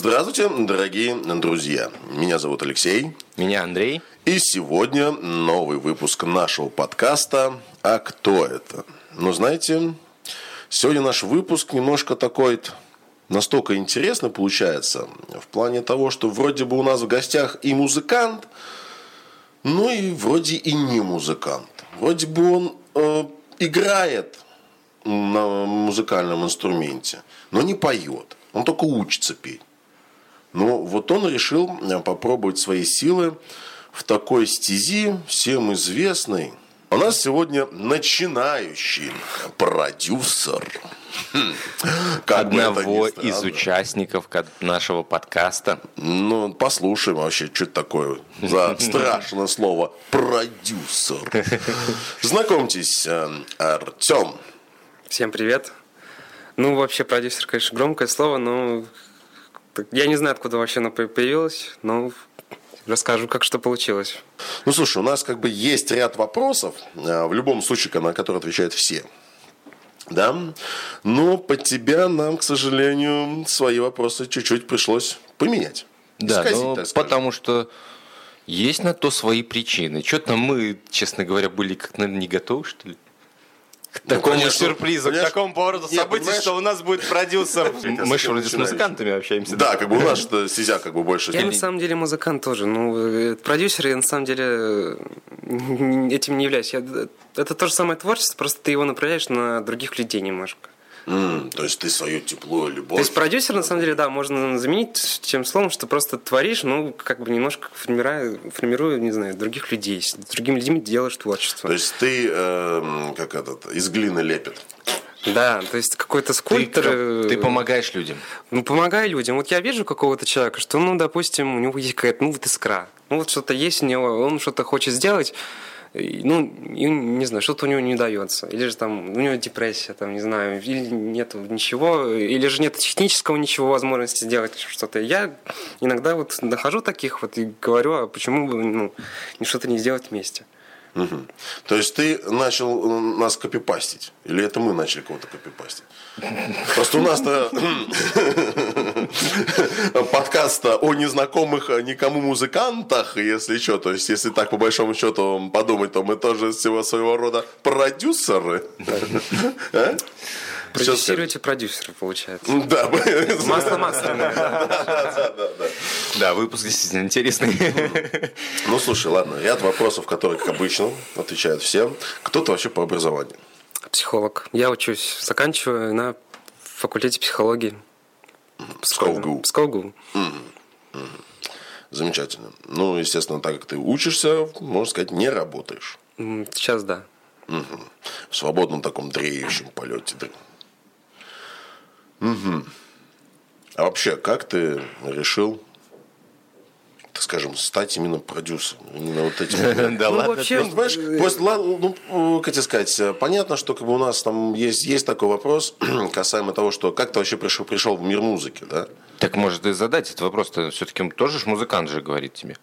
Здравствуйте, дорогие друзья. Меня зовут Алексей. Меня Андрей. И сегодня новый выпуск нашего подкаста «А кто это?». Ну, знаете, сегодня наш выпуск немножко такой настолько интересный получается, в плане того, что вроде бы у нас в гостях и музыкант, но и вроде и не музыкант. Вроде бы он э, играет на музыкальном инструменте, но не поет. Он только учится петь. Но вот он решил э, попробовать свои силы в такой стези, всем известной. У нас сегодня начинающий продюсер. Хм. Как Одного из участников нашего подкаста. Ну, послушаем вообще, что это такое за страшное слово продюсер. Знакомьтесь, э, Артем. Всем привет. Ну, вообще, продюсер, конечно, громкое слово, но я не знаю, откуда вообще оно появилось, но расскажу, как что получилось. Ну, слушай, у нас как бы есть ряд вопросов, э, в любом случае, на которые отвечают все. Да? Но под тебя нам, к сожалению, свои вопросы чуть-чуть пришлось поменять. Да, Исказить, ну, потому что есть на то свои причины. Что-то мы, честно говоря, были как, наверное, не готовы, что ли? К ну, такому конечно, сюрпризу, к такому повороту событий, что у нас будет продюсер. Мы же вроде с музыкантами общаемся. Да, как бы у нас что Сизя как бы больше. Я на самом деле музыкант тоже. Ну, э, продюсер я на самом деле э, этим не являюсь. Это то же самое творчество, просто ты его направляешь на других людей немножко. Mm, то есть ты свое тепло, любовь. То есть продюсер, на самом деле, да, можно заменить тем словом, что просто творишь, ну, как бы немножко формируя, формируя не знаю, других людей. С другими людьми делаешь творчество. То есть ты, э, как этот, из глины лепит. Да, то есть какой-то скульптор... Ты, э, ты помогаешь людям. Ну, помогай людям. Вот я вижу какого-то человека, что, ну, допустим, у него есть какая-то, ну, вот искра. Ну, вот что-то есть у него, он что-то хочет сделать, ну, не знаю, что-то у него не дается. Или же там у него депрессия, там, не знаю, или нет ничего, или же нет технического ничего возможности сделать что-то. Я иногда вот нахожу таких вот и говорю, а почему бы ну, что-то не сделать вместе. Угу. То есть ты начал э, нас копипастить? Или это мы начали кого-то копипастить? Просто у нас-то подкаст о незнакомых никому музыкантах, если что. То есть, если так по большому счету подумать, то мы тоже всего своего рода продюсеры. Продюсируете продюсеры, получается. Да. Масло масляное. Да, выпуск действительно интересный. Ну, слушай, ладно, ряд вопросов, которые, как обычно, отвечают все. Кто ты вообще по образованию? Психолог. Я учусь, заканчиваю на факультете психологии. Псковгу. Псковгу. Замечательно. Ну, естественно, так как ты учишься, можно сказать, не работаешь. Сейчас да. Угу. В свободном таком дреющем полете. Угу. А вообще, как ты решил так скажем, стать именно продюсером. Именно вот этим. Да ладно. Вообще, понимаешь, после, ну, как тебе сказать, понятно, что как бы у нас там есть, есть такой вопрос касаемо того, что как ты вообще пришел, пришел в мир музыки, да? Так может и задать этот вопрос, ты все-таки тоже ж музыкант же говорит тебе.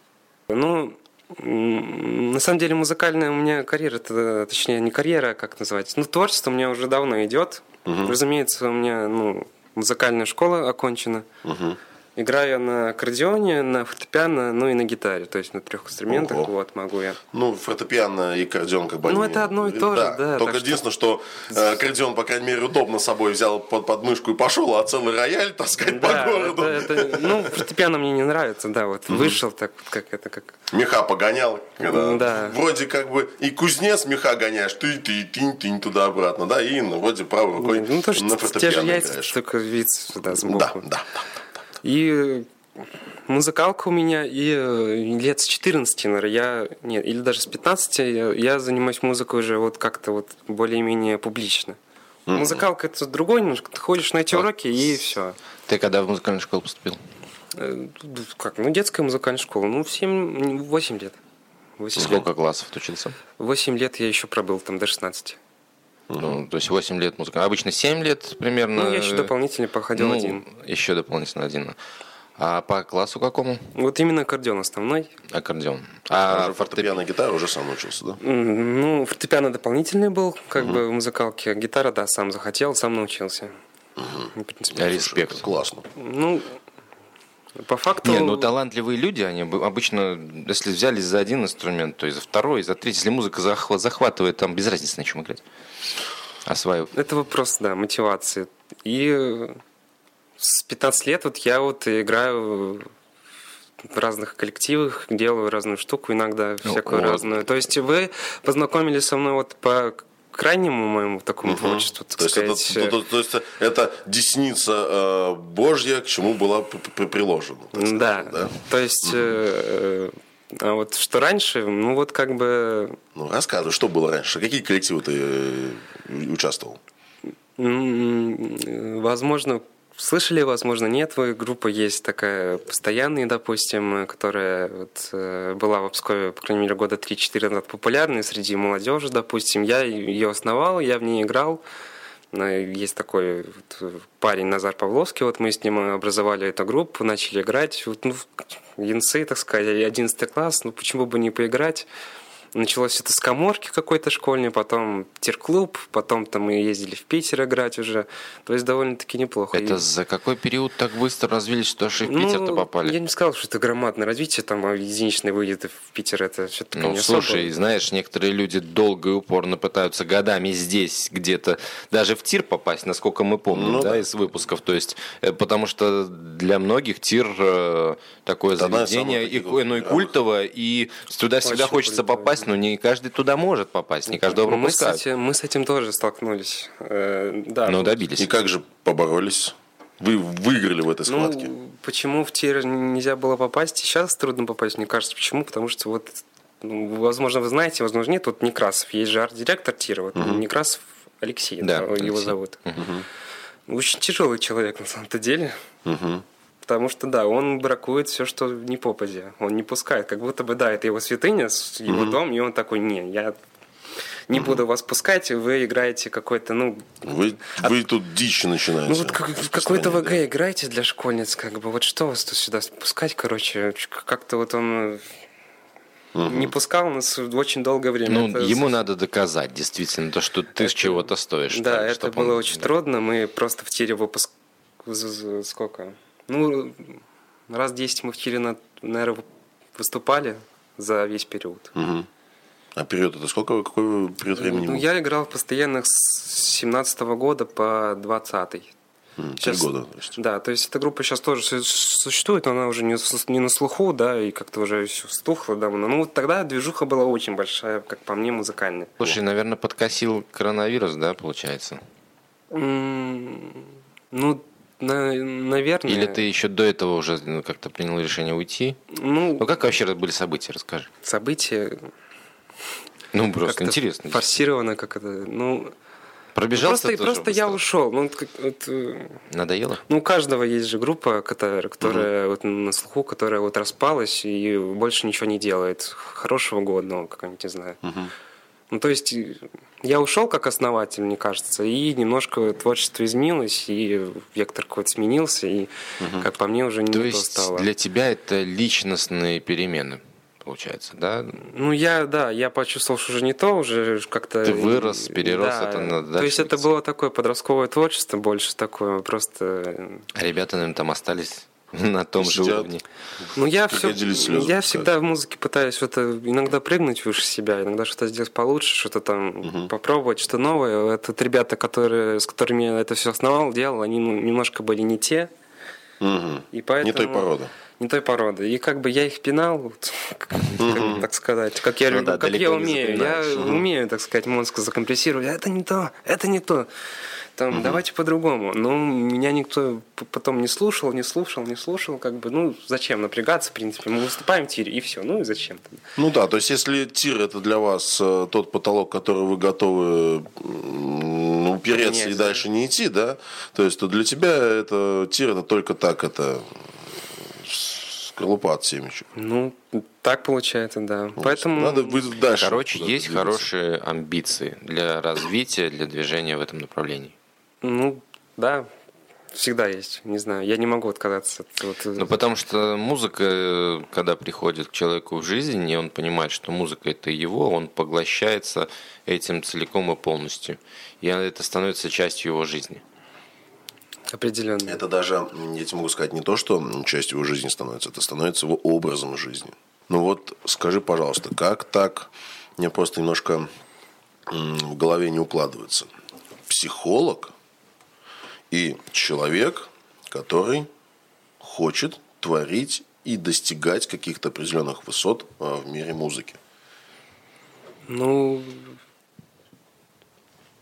Ну, на самом деле музыкальная у меня карьера, точнее не карьера, а как называть, ну творчество у меня уже давно идет. Угу. Разумеется, у меня ну, музыкальная школа окончена. Угу. Играю я на аккордеоне, на фортепиано, ну и на гитаре, то есть на трех инструментах, Ого. вот, могу я. Ну, фортепиано и аккордеон как бы... Ну, это одно и то же, да. да Только единственное, что, что э, аккордеон, по крайней мере, удобно с собой взял под подмышку и пошел, а целый рояль таскать да, по городу. Это, это, ну, фортепиано мне не нравится, да, вот вышел так, как это, как... Меха погонял, когда да. вроде как бы и кузнец меха гоняешь, ты ты тынь тынь туда-обратно, да, и ну, вроде правой рукой ну, то, на фортепиано те же яйца, играешь. только вид сюда сбоку. Да, да, да. И музыкалка у меня, и э, лет с 14, наверное, я, нет, или даже с 15 я, я занимаюсь музыкой уже вот как-то вот более-менее публично. Mm-hmm. Музыкалка это другой немножко, ты ходишь на эти а уроки и все. Ты когда в музыкальную школу поступил? Э, как, ну детская музыкальная школа, ну в 7, 8 лет. 8 Сколько лет. классов ты учился? 8 лет я еще пробыл там до 16. Ну, то есть 8 лет музыка. Обычно 7 лет примерно. Ну, я еще дополнительно походил ну, один. Еще дополнительно один. А по классу какому? Вот именно аккордеон основной. Аккордеон. А, а фортепиано и гитара уже сам учился, да? Ну, фортепиано дополнительный был, как угу. бы в музыкалке. Гитара, да, сам захотел, сам научился. Угу. Респект. Классно. Ну, По факту... Не, ну талантливые люди, они обычно, если взялись за один инструмент, то и за второй, и за третий. Если музыка захватывает, там без разницы на чем играть. Осваивать. Это вопрос, да, мотивации. И с 15 лет вот я вот играю в разных коллективах, делаю разную штуку, иногда ну, всякую вот. разную. То есть вы познакомились со мной вот по крайнему моему такому угу. творчеству, так то сказать. Есть это, то, то, то есть это десница э, Божья, к чему была приложена. Да. да, то есть... Угу. Э, а вот что раньше, ну вот как бы... Ну рассказывай, что было раньше, какие коллективы ты э, участвовал? Возможно, Слышали, возможно, нет. Вы группа есть такая постоянная, допустим, которая вот, э, была в Пскове, по крайней мере, года 3-4 назад популярной среди молодежи, допустим. Я ее основал, я в ней играл. Э, есть такой вот парень Назар Павловский, вот мы с ним образовали эту группу, начали играть. Вот, ну, янцы, так сказать, 11 класс, ну почему бы не поиграть? Началось это с коморки какой-то школьной, потом тирклуб, потом там мы ездили в Питер играть уже. То есть довольно-таки неплохо. Это и... за какой период так быстро развились, что аж и в ну, Питер-то попали? Я не сказал, что это громадное развитие, там а единичный выезд в Питер, это все-таки Ну, не слушай, особо. знаешь, некоторые люди долго и упорно пытаются годами здесь где-то даже в тир попасть, насколько мы помним, ну, да, да, из выпусков. То есть, э, потому что для многих тир э, такое это заведение, и, ну, и культовое, и туда всегда хочется попасть, попасть, но не каждый туда может попасть, не каждого пропускают. Мы с этим, мы с этим тоже столкнулись. Э, да, но добились. И как же поборолись? Вы выиграли в этой ну, схватке? Ну, почему в тир нельзя было попасть? Сейчас трудно попасть, мне кажется. Почему? Потому что вот, ну, возможно, вы знаете, возможно, нет. Вот Некрасов, есть же арт-директор тира. Вот угу. Некрасов Алексей, да, его Алексей. зовут. Угу. Очень тяжелый человек на самом-то деле. Угу. Потому что, да, он бракует все, что не попадя. Он не пускает. Как будто бы, да, это его святыня, его mm-hmm. дом, и он такой, не, я не mm-hmm. буду вас пускать, вы играете какой-то, ну... Вы, от... вы тут дичь начинаете. Ну вот как, какой-то ВГ да. играете для школьниц, как бы, вот что вас тут сюда пускать, короче, как-то вот он... Угу. Не пускал нас очень долгое время. Ну, это... ему надо доказать, действительно, то, что ты это... чего-то стоишь. Да, так, это было он... очень да. трудно. Мы просто в тире выпуск... Сколько? Ну, раз 10 мы в Чили, наверное, выступали за весь период. Угу. А период это сколько? Какой период времени? Ну, я играл постоянно с 17 -го года по 20 -й. Три года. То есть. Да, то есть эта группа сейчас тоже существует, но она уже не, не на слуху, да, и как-то уже все стухло давно. Ну, вот тогда движуха была очень большая, как по мне, музыкальная. Слушай, наверное, подкосил коронавирус, да, получается? ну, на, наверное. Или ты еще до этого уже ну, как-то принял решение уйти? Ну, ну как вообще были события, расскажи. События. Ну, просто интересно. Форсировано, как это. Ну. Пробежался просто, просто я ушел. Ну, вот, вот, Надоело? Ну, у каждого есть же группа, которая, которая угу. вот на слуху, которая вот распалась и больше ничего не делает. Хорошего ну, как-нибудь, не знаю. Угу. Ну, то есть я ушел как основатель, мне кажется, и немножко творчество изменилось, и вектор какой-то сменился, и, угу. как по мне, уже не то, то есть стало. для тебя это личностные перемены? получается, да? Ну, я, да, я почувствовал, что уже не то, уже как-то... Ты вырос, перерос, да, это надо То есть это было такое подростковое творчество больше такое, просто... А ребята, наверное, там остались на том же уровне. Ну, я, все, я всегда в музыке пытаюсь вот иногда прыгнуть выше себя, иногда что-то сделать получше, что-то там угу. попробовать, что новое. Это ребята, которые, с которыми я это все основал, делал, они ну, немножко были не те. Угу. И поэтому... Не той породы не той породы. И как бы я их пинал, вот, как, mm так сказать, как я, ну, да, как я умею. Я mm умею, так сказать, мозг закомпрессировать. Это не то, это не то там, угу. давайте по-другому. Но меня никто потом не слушал, не слушал, не слушал, как бы, ну, зачем напрягаться, в принципе, мы выступаем в тире, и все, ну и зачем -то? Ну да, то есть, если тир это для вас э, тот потолок, который вы готовы упереться Нет, и дальше не идти, да, то есть, то для тебя это тир это только так, это скорлупа от семечек. Ну, так получается, да. Вот. Поэтому... Надо дальше. Короче, есть двигаться. хорошие амбиции для развития, для движения в этом направлении. Ну, да, всегда есть. Не знаю, я не могу отказаться от... Вот... Ну, потому что музыка, когда приходит к человеку в жизнь, и он понимает, что музыка это его, он поглощается этим целиком и полностью. И это становится частью его жизни. Определенно. Это даже, я тебе могу сказать, не то, что частью его жизни становится, это становится его образом жизни. Ну вот скажи, пожалуйста, как так? Мне просто немножко в голове не укладывается. Психолог и человек, который хочет творить и достигать каких-то определенных высот а, в мире музыки. Ну,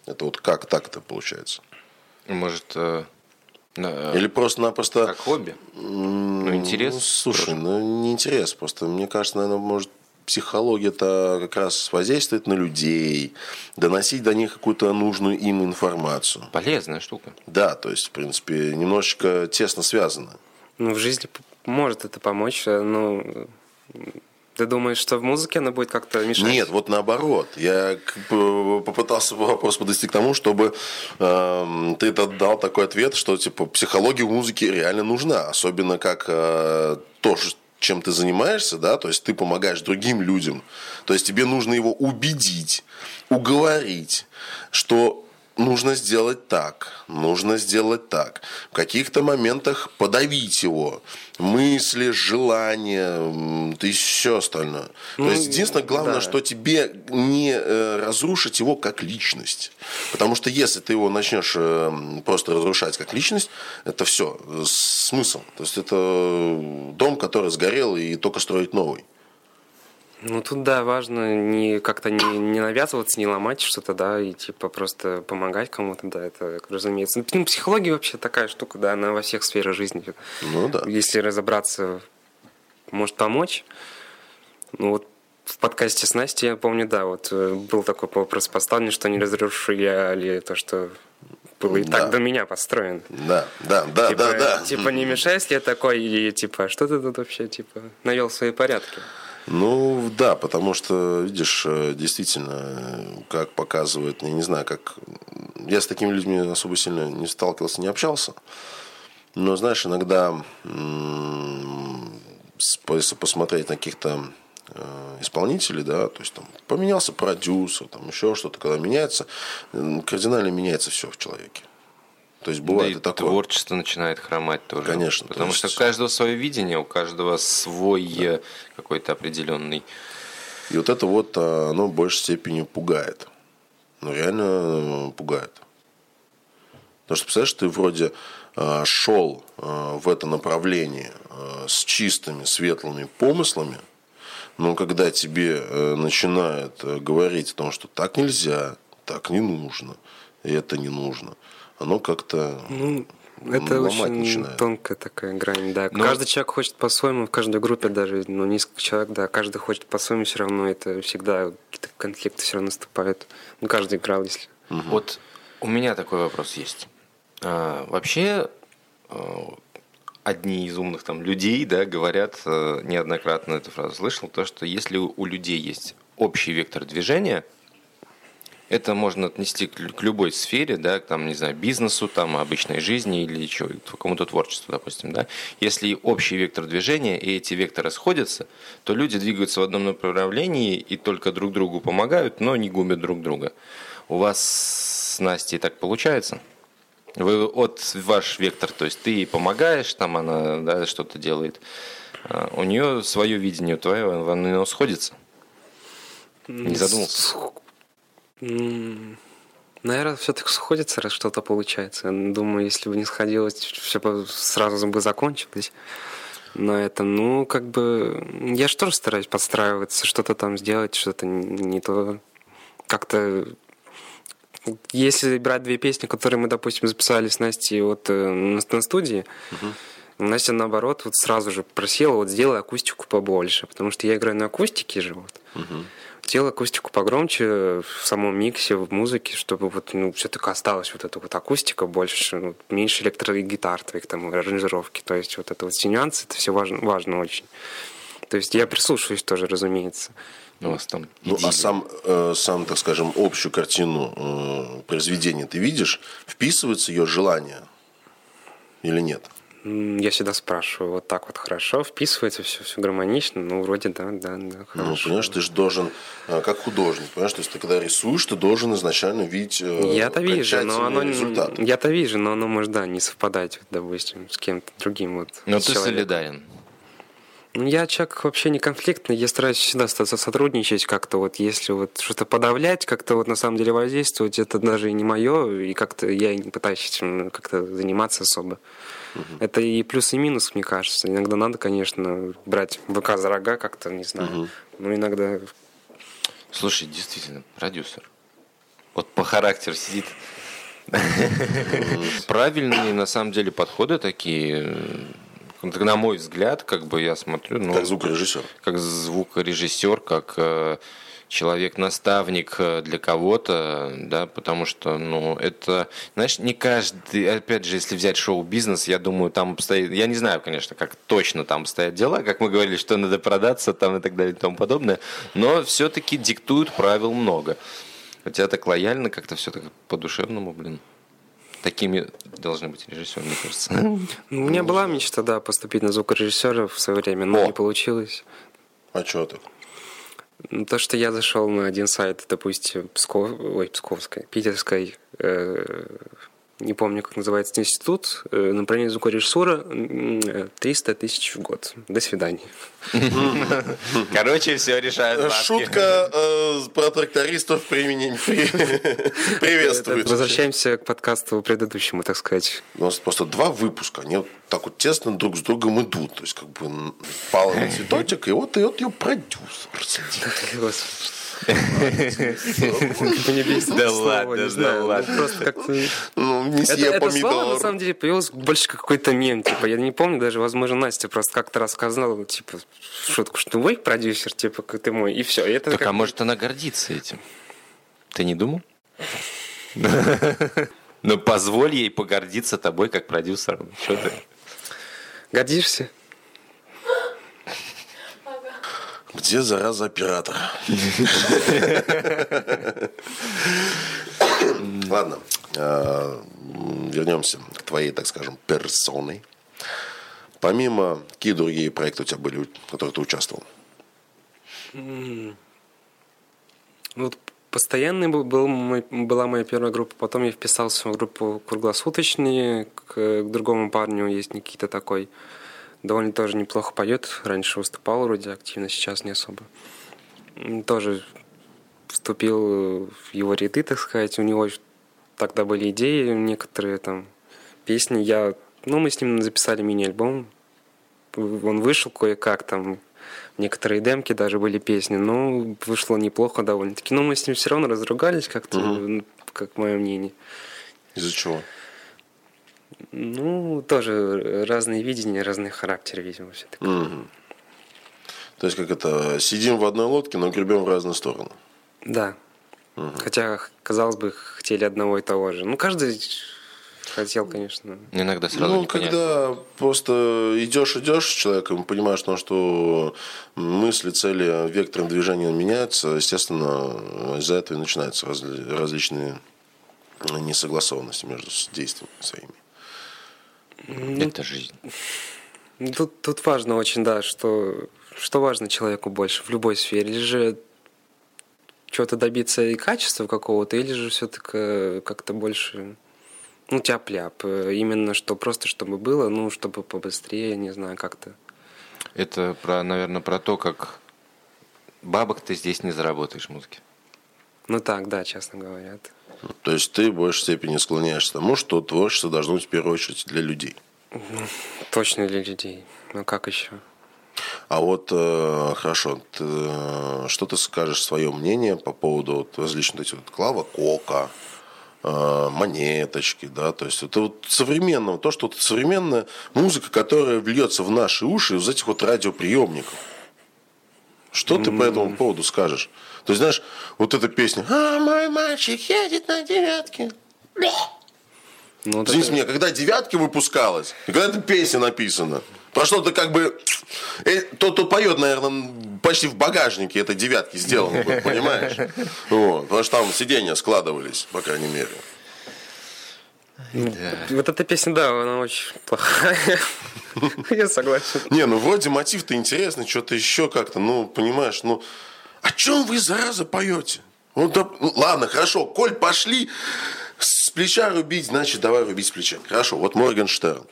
это вот как так-то получается? Может, э, или просто-напросто... Как хобби? Ну, интерес? Ну, слушай, тоже. ну, не интерес. Просто, мне кажется, наверное, может, психология-то как раз воздействует на людей, доносить до них какую-то нужную им информацию. Полезная штука. Да, то есть, в принципе, немножечко тесно связано. Ну, в жизни может это помочь, но ты думаешь, что в музыке она будет как-то мешать? Нет, вот наоборот. Я попытался вопрос подвести к тому, чтобы э, ты дал такой ответ, что типа психология в музыке реально нужна, особенно как э, то, чем ты занимаешься, да, то есть ты помогаешь другим людям, то есть тебе нужно его убедить, уговорить, что нужно сделать так, нужно сделать так. В каких-то моментах подавить его. Мысли, желания, и все остальное. Ну, То есть, единственное, главное, да. что тебе не э, разрушить его как личность. Потому что если ты его начнешь э, просто разрушать как личность, это все, смысл. То есть, это дом, который сгорел, и только строить новый. Ну тут да, важно не как-то не, не навязываться, не ломать что-то, да, и типа просто помогать кому-то, да, это разумеется. Ну, психология вообще такая штука, да, она во всех сферах жизни. Ну да. Если разобраться, может помочь. Ну вот в подкасте с Настей, я помню, да, вот э, был такой вопрос поставлен, что не разрушу я ли то, что было и да. так до меня построено. Да, да, да, типа, да, да. Типа не мешаюсь ли я такой, или типа, что ты тут вообще, типа, навел свои порядки? Ну, да, потому что, видишь, э, действительно, как показывает, я не знаю, как... Я с такими людьми особо сильно не сталкивался, не общался. Но, знаешь, иногда, если посмотреть на каких-то э, исполнителей, да, то есть там поменялся продюсер, там еще что-то, когда меняется, кардинально меняется все в человеке. То есть бывает да и, и такое. Творчество начинает хромать тоже. Конечно. Потому есть... что у каждого свое видение, у каждого свой да. Э, какой-то определенный. И вот это вот, а, оно в большей степени пугает. Ну, реально э, пугает. Потому что, представляешь, ты вроде шел в это направление с чистыми, светлыми помыслами, но когда тебе э, начинают э, говорить о том, что так нельзя, так не нужно, и это не нужно – оно как-то ну, это очень начинает. тонкая такая грань, да. Но... Каждый человек хочет по-своему, в каждой группе даже, ну, несколько человек, да, каждый хочет по-своему, все равно это всегда какие-то конфликты все равно наступают. Ну, каждый играл, если... Угу. Вот у меня такой вопрос есть. А, вообще, а, одни из умных там людей, да, говорят, а, неоднократно эту фразу слышал, то, что если у людей есть общий вектор движения – это можно отнести к, к любой сфере, да, к, там, не знаю, бизнесу, там, обычной жизни или еще кому-то творчеству, допустим, да. Если общий вектор движения и эти векторы сходятся, то люди двигаются в одном направлении и только друг другу помогают, но не губят друг друга. У вас с Настей так получается? Вы от ваш вектор, то есть ты ей помогаешь, там она да, что-то делает. А у нее свое видение, твое, оно сходится. Не задумался. Наверное, все-таки сходится, раз что-то получается. Думаю, если бы не сходилось, все бы сразу бы закончилось. На этом, ну, как бы, я же тоже стараюсь подстраиваться, что-то там сделать, что-то не то. Как-то если брать две песни, которые мы, допустим, записали с Настей вот э, на, студии, uh-huh. Настя, наоборот, вот сразу же просила, вот сделай акустику побольше, потому что я играю на акустике же, вот. Uh-huh хотел акустику погромче в самом миксе, в музыке, чтобы вот, ну, все-таки осталась вот эта вот акустика больше, ну, меньше электрогитар твоих там, аранжировки. То есть вот это вот все нюансы, это все важно, важно очень. То есть я прислушиваюсь тоже, разумеется. У вас там ну, а сам, э, сам, так скажем, общую картину э, произведения ты видишь? Вписывается ее желание или нет? Я всегда спрашиваю, вот так вот хорошо, вписывается все, все гармонично, ну, вроде да, да, да, Ну, хорошо. понимаешь, ты же должен, а, как художник, понимаешь, то есть ты когда рисуешь, ты должен изначально видеть э, Я-то вижу, но оно... результат. Я-то вижу, но оно может, да, не совпадать, вот, допустим, с кем-то другим. Вот, Но ты человеком. солидарен. Ну, Я человек вообще не конфликтный, я стараюсь всегда со- сотрудничать как-то вот, если вот что-то подавлять, как-то вот на самом деле воздействовать, это даже и не мое, и как-то я не пытаюсь этим как-то заниматься особо. Это и плюс, и минус, мне кажется. Иногда надо, конечно, брать быка за рога как-то, не знаю. Но иногда... Слушай, действительно, продюсер. Вот по характеру сидит. Правильные, на самом деле, подходы такие. Э, На мой взгляд, как бы я смотрю, ну, Как звукорежиссер. как звукорежиссер, как э, человек-наставник э, для кого-то, да, потому что, ну, это, знаешь, не каждый, опять же, если взять шоу-бизнес, я думаю, там обстоит, я не знаю, конечно, как точно там стоят дела, как мы говорили, что надо продаться там и так далее и тому подобное, но все-таки диктуют правил много. У тебя так лояльно, как-то все так по-душевному, блин. Такими должны быть режиссеры, мне кажется. Ну, у меня была мечта, да, поступить на звукорежиссера в свое время, но О. не получилось. А что так? Ну, То, что я зашел на один сайт, допустим, Псков... Ой, Псковской, Питерской, э, не помню, как называется институт, э, направление звукорежиссура, м, э, 300 тысяч в год. До свидания. Короче, все решают Шутка э, про трактористов применение приветствует. Возвращаемся к подкасту предыдущему, так сказать. У нас просто два выпуска, они вот так вот тесно друг с другом идут. То есть, как бы пал на цветочек, и вот, и вот ее продюсер сидит. Господи. Мне бесит Да ладно, да ладно. Просто как-то... Ну, Это, месье это слово, на помидор. самом деле, появилось больше как какой-то мем. Типа, я не помню, даже, возможно, Настя просто как-то рассказала, типа, шутку, что вы продюсер, типа, ты мой, и все. Так, а может она гордится этим? Ты не думал? Ну, позволь ей погордиться тобой как продюсером. Что ты? Гордишься? Где зараза оператора? Ладно, э, вернемся к твоей, так скажем, персоной. Помимо, какие другие проекты у тебя были, в которых ты участвовал? Вот постоянный был, была моя первая группа, потом я вписался в группу круглосуточные, к, к другому парню есть Никита такой, довольно тоже неплохо поет, раньше выступал вроде активно, сейчас не особо. Тоже вступил в его ряды, так сказать, у него тогда были идеи, некоторые там песни, я, ну, мы с ним записали мини-альбом, он вышел кое-как там, некоторые демки даже были песни, но вышло неплохо довольно-таки. Но мы с ним все равно разругались как-то, ну, как мое мнение. Из-за чего? Ну, тоже разные видения, разные характеры, видимо, все-таки. Мгм. То есть, как это, сидим в одной лодке, но гребем в разные стороны. Да. Хотя, казалось бы, хотели одного и того же. Ну, каждый хотел, конечно. Иногда сразу ну, непонятно. когда просто идешь, идешь с человеком, понимаешь, ну, что мысли, цели, вектор движения меняются, естественно, из-за этого и начинаются разли- различные несогласованности между действиями своими. Это жизнь. Ну, Тут, тут важно очень, да, что, что важно человеку больше в любой сфере. Или же чего-то добиться и качества какого-то, или же все-таки как-то больше, ну, тяп-ляп. Э, Именно что просто, чтобы было, ну, чтобы побыстрее, не знаю, как-то. Это, про, наверное, про то, как бабок ты здесь не заработаешь в музыке. Ну, так, да, честно говоря. То есть ты в большей степени склоняешься к тому, что творчество должно быть в первую очередь для людей. Точно для людей. Ну, как еще? А вот э, хорошо, ты, э, что ты скажешь свое мнение по поводу вот, различных этих вот клава кока, э, монеточки, да, то есть это вот современного, то, что вот современная музыка, которая вльется в наши уши из этих вот радиоприемников. Что ты по этому поводу скажешь? То есть, знаешь, вот эта песня «А, мой мальчик едет на девятке». Ну, вот Извините это- меня, когда девятки выпускалась, когда эта песня написана, про что-то как бы... э, Тот, кто поет, наверное, почти в багажнике этой девятки сделано, понимаешь? Вот, потому что там сиденья складывались, по крайней мере. Ну, Вот эта песня, да, она очень плохая. Я согласен. Не, ну вроде мотив-то интересный, что-то еще как-то, ну, понимаешь, ну, о чем вы, зараза, поете? Ну, да, ну, ладно, хорошо, коль пошли с плеча рубить, значит, давай рубить с плеча. Хорошо, вот Моргенштерн.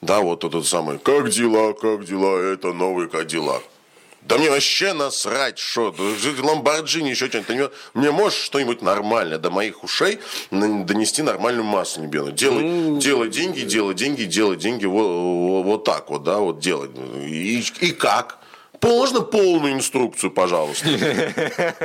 Да, вот этот самый, как дела, как дела, это новый Кадиллак. Да мне вообще насрать, что, Ламборджини, еще что-нибудь. Мне, можешь что-нибудь нормальное до моих ушей донести нормальную массу небесную. Делай, mm. делай деньги, делай деньги, делай деньги вот, вот, вот так вот, да, вот делай. И, и как? Можно полную инструкцию, пожалуйста.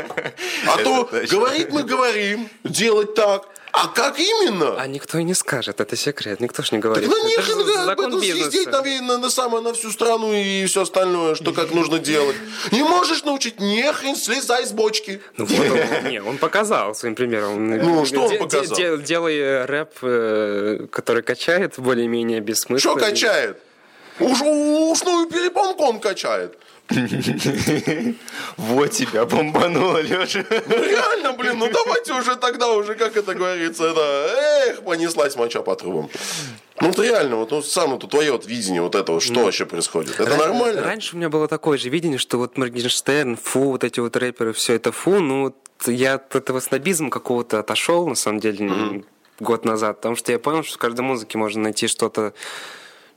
А то говорить мы говорим, делать так. А как именно? А никто и не скажет, это секрет, никто ж не говорит. Так, ну, нет, это же закон съездить на, на, на, самое, на всю страну и все остальное, что как нужно делать. Не можешь научить, нехрен, слезай с бочки. Ну вот он, не, он показал своим примером. Ну, что он показал? Делай рэп, э, который качает более-менее бессмысленно. Что качает? Уж ушную перепонку он качает. Вот тебя бомбануло, Леша. Ну реально, блин, ну давайте уже тогда уже, как это говорится, это, эх, понеслась моча по трубам. Ну, это реально, вот ну, самое то твое вот видение вот этого, что ну, вообще происходит. Это нормально? Раньше у меня было такое же видение, что вот Моргенштерн, фу, вот эти вот рэперы, все это фу, ну, вот я от этого снобизма какого-то отошел, на самом деле, mm-hmm. год назад, потому что я понял, что в каждой музыке можно найти что-то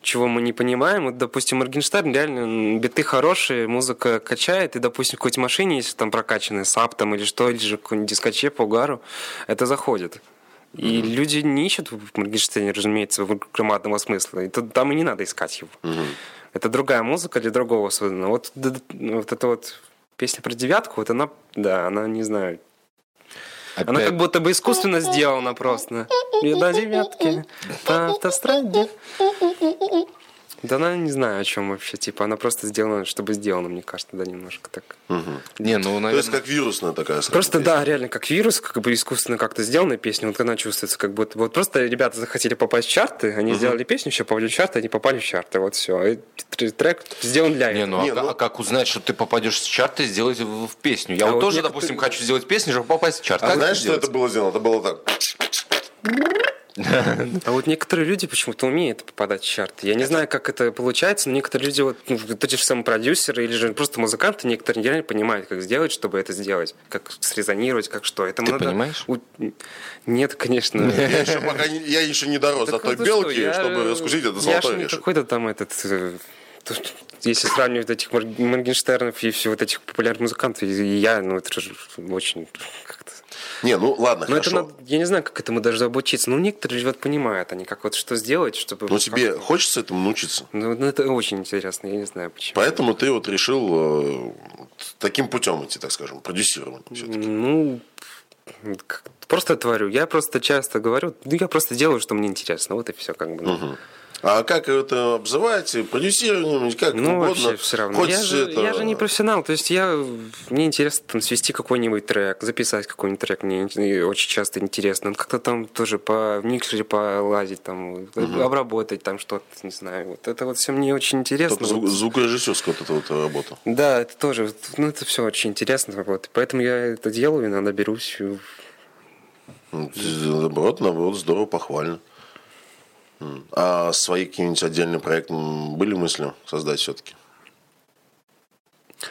чего мы не понимаем. Вот, допустим, Моргенштерн реально биты хорошие, музыка качает, и, допустим, в какой-то машине, если там прокачанный сап там или что, или же какой-нибудь дискоче по угару, это заходит. И mm-hmm. люди не ищут в Моргенштерне, разумеется, в громадного смысла. И тут, там и не надо искать его. Mm-hmm. Это другая музыка для другого создана. Вот, вот эта вот песня про девятку, вот она, да, она, не знаю, Опять... Она как будто бы искусственно сделана просто. И до девятки по автостраде. Да она не знаю, о чем вообще. Типа, она просто сделана, чтобы сделана, мне кажется, да, немножко так. Угу. Не, ну, наверное... То есть, как вирусная такая Просто, песня. да, реально, как вирус, как бы искусственно как-то сделанная песня. Вот она чувствуется, как будто... Вот просто ребята захотели попасть в чарты, они угу. сделали песню, еще попали в чарты, они попали в чарты. Вот все. И трек сделан для этого. Не, ну, а, ну... а как узнать, что ты попадешь в чарты, сделать в, в песню? Я а вот, вот тоже, некоторые... допустим, хочу сделать песню, чтобы попасть в чарт. А как знаешь, что это было сделано? Это было так... А вот некоторые люди почему-то умеют попадать в чарты. Я не знаю, как это получается, но некоторые люди, вот, ну, эти же самые продюсеры или же просто музыканты, некоторые реально понимают, как сделать, чтобы это сделать, как срезонировать, как что. Этому Ты надо... понимаешь? Нет, конечно. Я еще, пока не, я еще не дорос до той белки, чтобы раскусить это же не какой-то там этот э, если сравнивать этих Моргенштернов и все вот этих популярных музыкантов, и я, ну, это же очень не, ну ладно, Но хорошо. Это надо, я не знаю, как этому даже обучиться. Но некоторые вот понимают, они как вот что сделать, чтобы... Ну тебе как... хочется этому научиться? Ну, ну, это очень интересно, я не знаю почему. Поэтому ты вот решил э, таким путем идти, так скажем, продюсировать Ну, просто творю. Я просто часто говорю, ну, я просто делаю, что мне интересно. Вот и все как бы. Ну. Угу. А как это обзываете? Продюсированием, как ну, угодно. вообще все равно. я же, это... я же не профессионал. То есть я, мне интересно там свести какой-нибудь трек, записать какой-нибудь трек. Мне очень часто интересно. Как-то там тоже по в миксере полазить, там, угу. обработать там что-то, не знаю. Вот это вот все мне очень интересно. Только звук, звукорежиссерская вот эта вот работа. Да, это тоже, ну это все очень интересно. Вот. Поэтому я это делаю, иногда берусь. Наоборот, наоборот, здорово, похвально. А свои какие-нибудь отдельные проекты были мысли создать все-таки?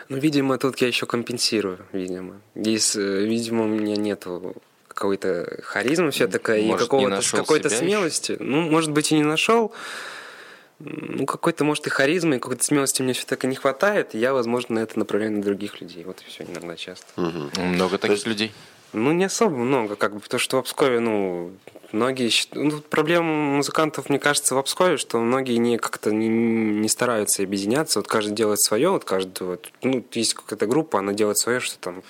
Ну, видимо, тут я еще компенсирую, видимо. Здесь, э, видимо, у меня нету какой-то харизмы все-таки и какого-то, какой-то смелости. Еще? Ну, может быть, и не нашел. Ну, какой-то, может, и харизмы, и какой-то смелости мне все-таки не хватает. И я, возможно, на это направляю на других людей. Вот и все, иногда часто. Угу. Много таких есть... людей? Ну, не особо много, как бы, потому что в Пскове, ну, многие... Ну, проблема музыкантов, мне кажется, в Пскове, что многие не как-то не, не стараются объединяться, вот каждый делает свое, вот каждый, вот, ну, есть какая-то группа, она делает свое, что там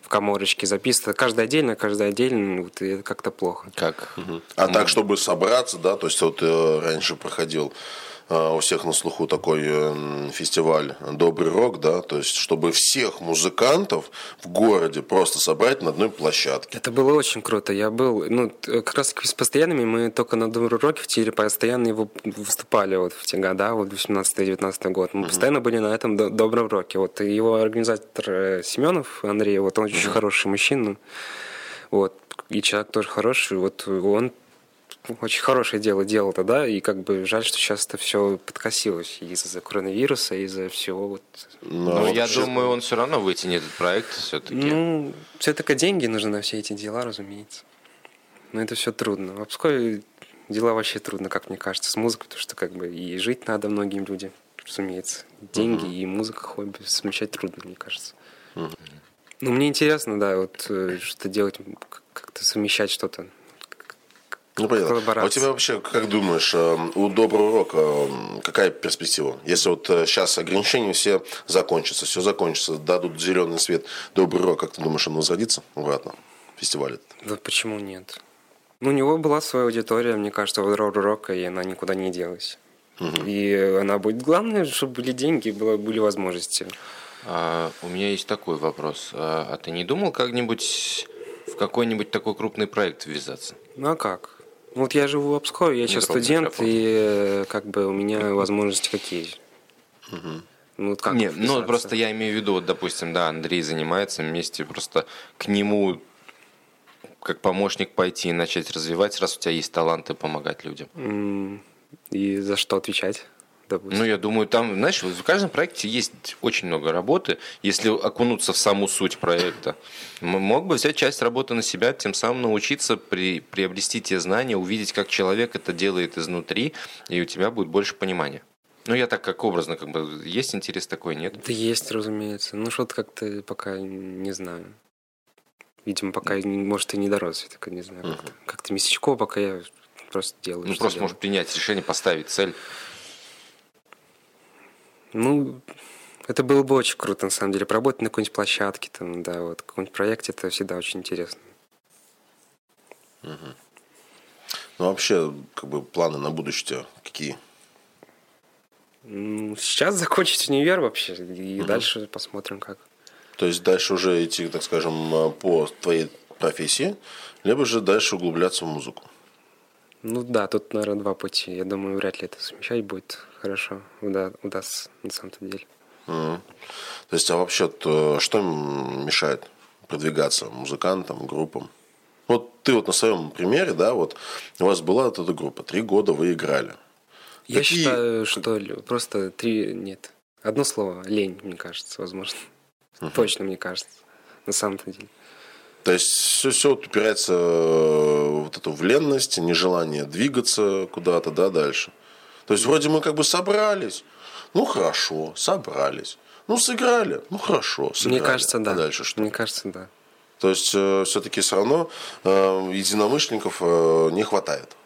в коморочке записывает, каждый отдельно, каждый отдельно, вот, и это как-то плохо. Как? Угу. А ну, так, чтобы собраться, да, то есть вот э, раньше проходил у всех на слуху такой э, фестиваль «Добрый рок», да, то есть чтобы всех музыкантов в городе просто собрать на одной площадке. Это было очень круто. Я был, ну, как раз с постоянными мы только на «Добрый роке» в Тире постоянно его выступали вот в те года, вот 18-19 год. Мы uh-huh. постоянно были на этом «Добром роке». Вот его организатор э, Семенов Андрей, вот он uh-huh. очень хороший мужчина, вот, и человек тоже хороший, вот он очень хорошее дело делал тогда, и как бы жаль, что сейчас это все подкосилось из-за коронавируса, из-за всего вот. Но, Но я вообще... думаю, он все равно вытянет этот проект все-таки. Ну, все-таки деньги нужны на все эти дела, разумеется. Но это все трудно. В Пскове дела вообще трудно, как мне кажется, с музыкой, потому что как бы и жить надо многим людям, разумеется. Деньги uh-huh. и музыка, хобби совмещать трудно, мне кажется. Uh-huh. Ну, мне интересно, да, вот э, что делать, как-то совмещать что-то. Ну, понятно. А у тебя вообще, как думаешь, э, у доброго рока э, какая перспектива? Если вот сейчас ограничения все закончатся, все закончится, дадут зеленый свет, добрый рок, как ты думаешь, он возродится обратно? Фестиваль этот? Да почему нет? Ну, у него была своя аудитория, мне кажется, у рока, и она никуда не делась. Угу. И она будет главное, чтобы были деньги, было, были возможности. А, у меня есть такой вопрос. А, а ты не думал как-нибудь в какой-нибудь такой крупный проект ввязаться? Ну а как? Вот я живу в Обскове, я сейчас студент, и как бы у меня возможности какие? Угу. Ну, как Нет, ну просто я имею в виду, вот, допустим, да, Андрей занимается вместе, просто к нему как помощник пойти и начать развивать, раз у тебя есть таланты помогать людям? И за что отвечать? Допустим. Ну, я думаю, там, знаешь, в каждом проекте есть очень много работы. Если окунуться в саму суть проекта, мог бы взять часть работы на себя, тем самым научиться при, приобрести те знания, увидеть, как человек это делает изнутри, и у тебя будет больше понимания. Ну, я так как образно, как бы, есть интерес такой, нет? Да есть, разумеется. Ну, что-то как-то пока не знаю. Видимо, пока, может, и не дорос, я так не знаю. Угу. Как-то, как-то местечко пока я просто делаю. Ну, просто может принять решение, поставить цель. Ну, это было бы очень круто, на самом деле. Поработать на какой-нибудь площадке, там, да, вот, каком-нибудь проекте, это всегда очень интересно. Угу. Ну, вообще, как бы, планы на будущее какие? Сейчас закончить универ вообще, и угу. дальше посмотрим, как. То есть дальше уже идти, так скажем, э, по твоей профессии, либо же дальше углубляться в музыку. Ну да, тут, наверное, два пути. Я думаю, вряд ли это совмещать будет хорошо, уда удастся на самом-то деле. Mm. То есть, а вообще, -то, что им мешает продвигаться музыкантам, группам? Вот ты вот на своем примере, да, вот у вас была вот эта группа, три года вы играли. Я Какие... считаю, что просто три, нет, одно слово, лень, мне кажется, возможно. Угу. Точно, мне кажется, на самом-то деле. То есть все, все упирается э, вот эту в ленность, нежелание двигаться куда-то, да, дальше. То есть вроде мы как бы собрались, ну хорошо, собрались. Ну, сыграли, ну хорошо, сыграли. Мне кажется, да. А дальше что? Мне кажется, да. То есть э, все-таки все равно э, единомышленников э, не хватает.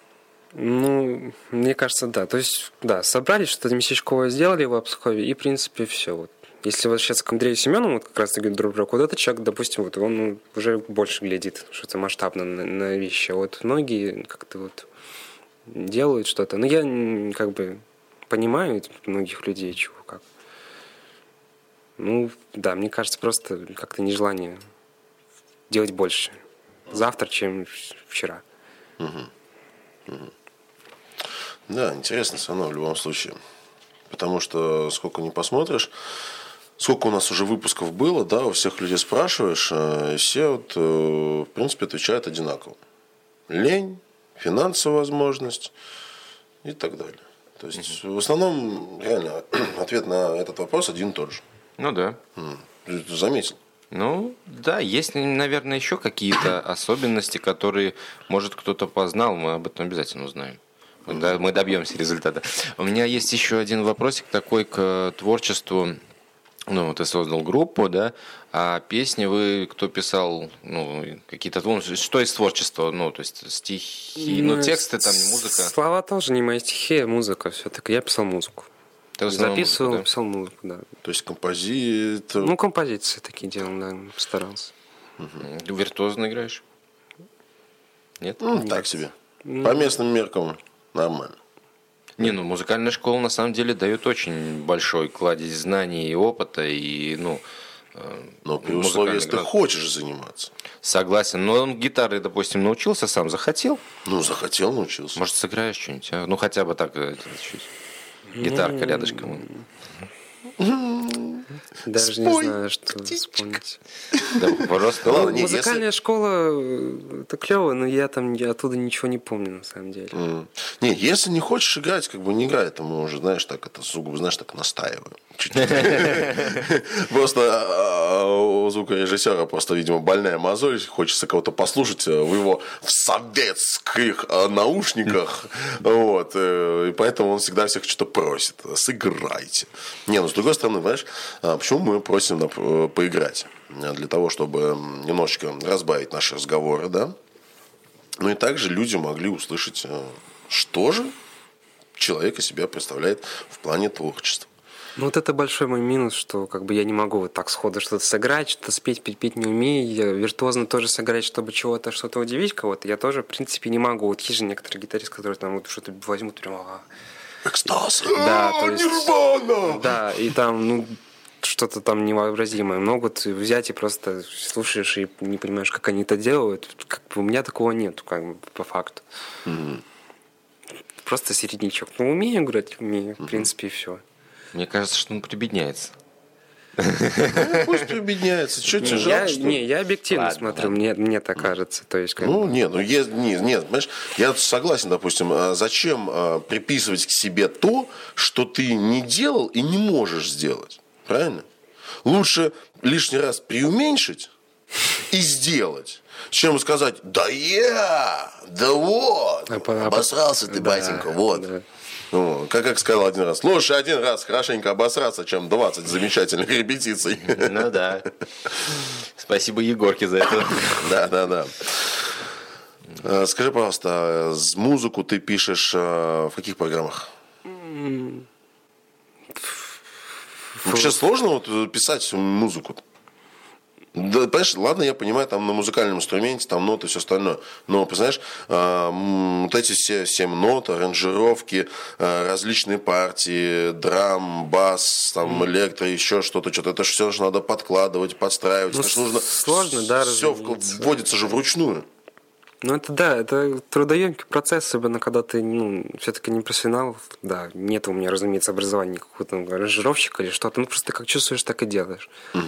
Ну, мне кажется, да. То есть, да, собрались, что-то местечковое сделали в Обскове, и, в принципе, все. Вот. Если возвращаться к Андрею Семенову, вот как раз таки друг, вот этот человек, допустим, вот он ну, уже больше глядит что-то масштабно на, на вещи. А вот многие как-то вот делают что-то. Но я как бы понимаю многих людей, чего как. Ну, да, мне кажется, просто как-то нежелание делать больше завтра, чем вчера. Угу. Угу. Да, интересно все равно в любом случае. Потому что сколько не посмотришь, сколько у нас уже выпусков было, да, у всех людей спрашиваешь, э, и все вот, э, в принципе, отвечают одинаково. Лень, финансовая возможность и так далее. То есть, угу. в основном, реально, ответ на этот вопрос один и тот же. Ну да. Ты заметил? Ну, да, есть, наверное, еще какие-то особенности, которые, может, кто-то познал, мы об этом обязательно узнаем. Да, мы добьемся результата. У меня есть еще один вопросик такой к творчеству ну, ты создал группу, да, а песни вы, кто писал, ну, какие-то, ну, что из творчества, ну, то есть стихи, ну, ну тексты там, не музыка? Слова тоже не мои стихи, а музыка все-таки. Я писал музыку. Ты Записывал, музыку, да? писал музыку, да. То есть композитор? Ну, композиции такие делал, да, старался. Угу. Виртуозно играешь? Нет? Ну, Нет. так себе. По местным меркам нормально. Не, ну музыкальная школа на самом деле дает очень большой кладезь знаний и опыта, и, ну, э, но при условии, если ты хочешь заниматься. Согласен. Но он гитары, допустим, научился сам, захотел? Ну, захотел, научился. Может, сыграешь что-нибудь? А? Ну, хотя бы так, э, чуть. Гитарка рядышком. Даже Спой, не знаю, что птичка. вспомнить. Да, просто ладно, не, Музыкальная если... школа э, это клево, но я там я оттуда ничего не помню на самом деле. Mm. Не, если не хочешь играть, как бы не играй, это мы уже, знаешь, так это сугубо, знаешь, так настаиваем. Просто а, а, у звукорежиссера просто, видимо, больная мозоль, хочется кого-то послушать э, в его в советских э, наушниках, вот, и поэтому он всегда всех что-то просит, сыграйте. Не, ну с другой стороны, знаешь, а почему мы просим поиграть? Для того, чтобы немножечко разбавить наши разговоры, да? Ну и также люди могли услышать, э, что же человек из себя представляет в плане творчества. Ну вот это большой мой минус, что как бы я не могу вот так сходу что-то сыграть, что-то спеть, петь не умею, я виртуозно тоже сыграть, чтобы чего-то, что-то удивить кого-то, я тоже, в принципе, не могу. Вот есть же некоторые гитаристы, которые там вот что-то возьмут прям, ага. Экстаз! Да, то есть... Нирвана! Да, и там, ну, что-то там невообразимое. Могут взять и просто слушаешь и не понимаешь, как они это делают. Как бы у меня такого нет, как бы по факту. Mm-hmm. Просто середнячок. Ну, умею играть, умею, mm-hmm. в принципе, и все. Мне кажется, что он прибедняется. Ну, пусть прибедняется. Что тебе жалко, Не, я объективно смотрю, мне, мне так кажется. То есть, ну, нет, ну, нет, нет, понимаешь, я согласен, допустим, а зачем а, приписывать к себе то, что ты не делал и не можешь сделать? Правильно? Лучше лишний раз преуменьшить и сделать, чем сказать, да я, да вот, а обосрался ты, да, батенька, вот. Ну, как, как сказал один раз, лучше один раз хорошенько обосраться, чем 20 замечательных репетиций. Ну да. Спасибо Егорке за это. Да, да, да. Э, скажи, пожалуйста, музыку ты пишешь э, в каких программах? Вообще сложно вот э, писать музыку? Да, понимаешь, ладно, я понимаю, там на музыкальном инструменте, там ноты, все остальное. Но, понимаешь, э, вот эти все семь нот, аранжировки, э, различные партии, драм, бас, там, электро, еще что-то, что-то, это все же надо подкладывать, подстраивать. Ну, это же нужно сложно, да, Все вводится же вручную. Ну, это да, это трудоемкий процесс, особенно когда ты, ну, все-таки не профессионал. Да, нет у меня, разумеется, образования какого-то аранжировщика или что-то. Ну, просто как чувствуешь, так и делаешь. Угу.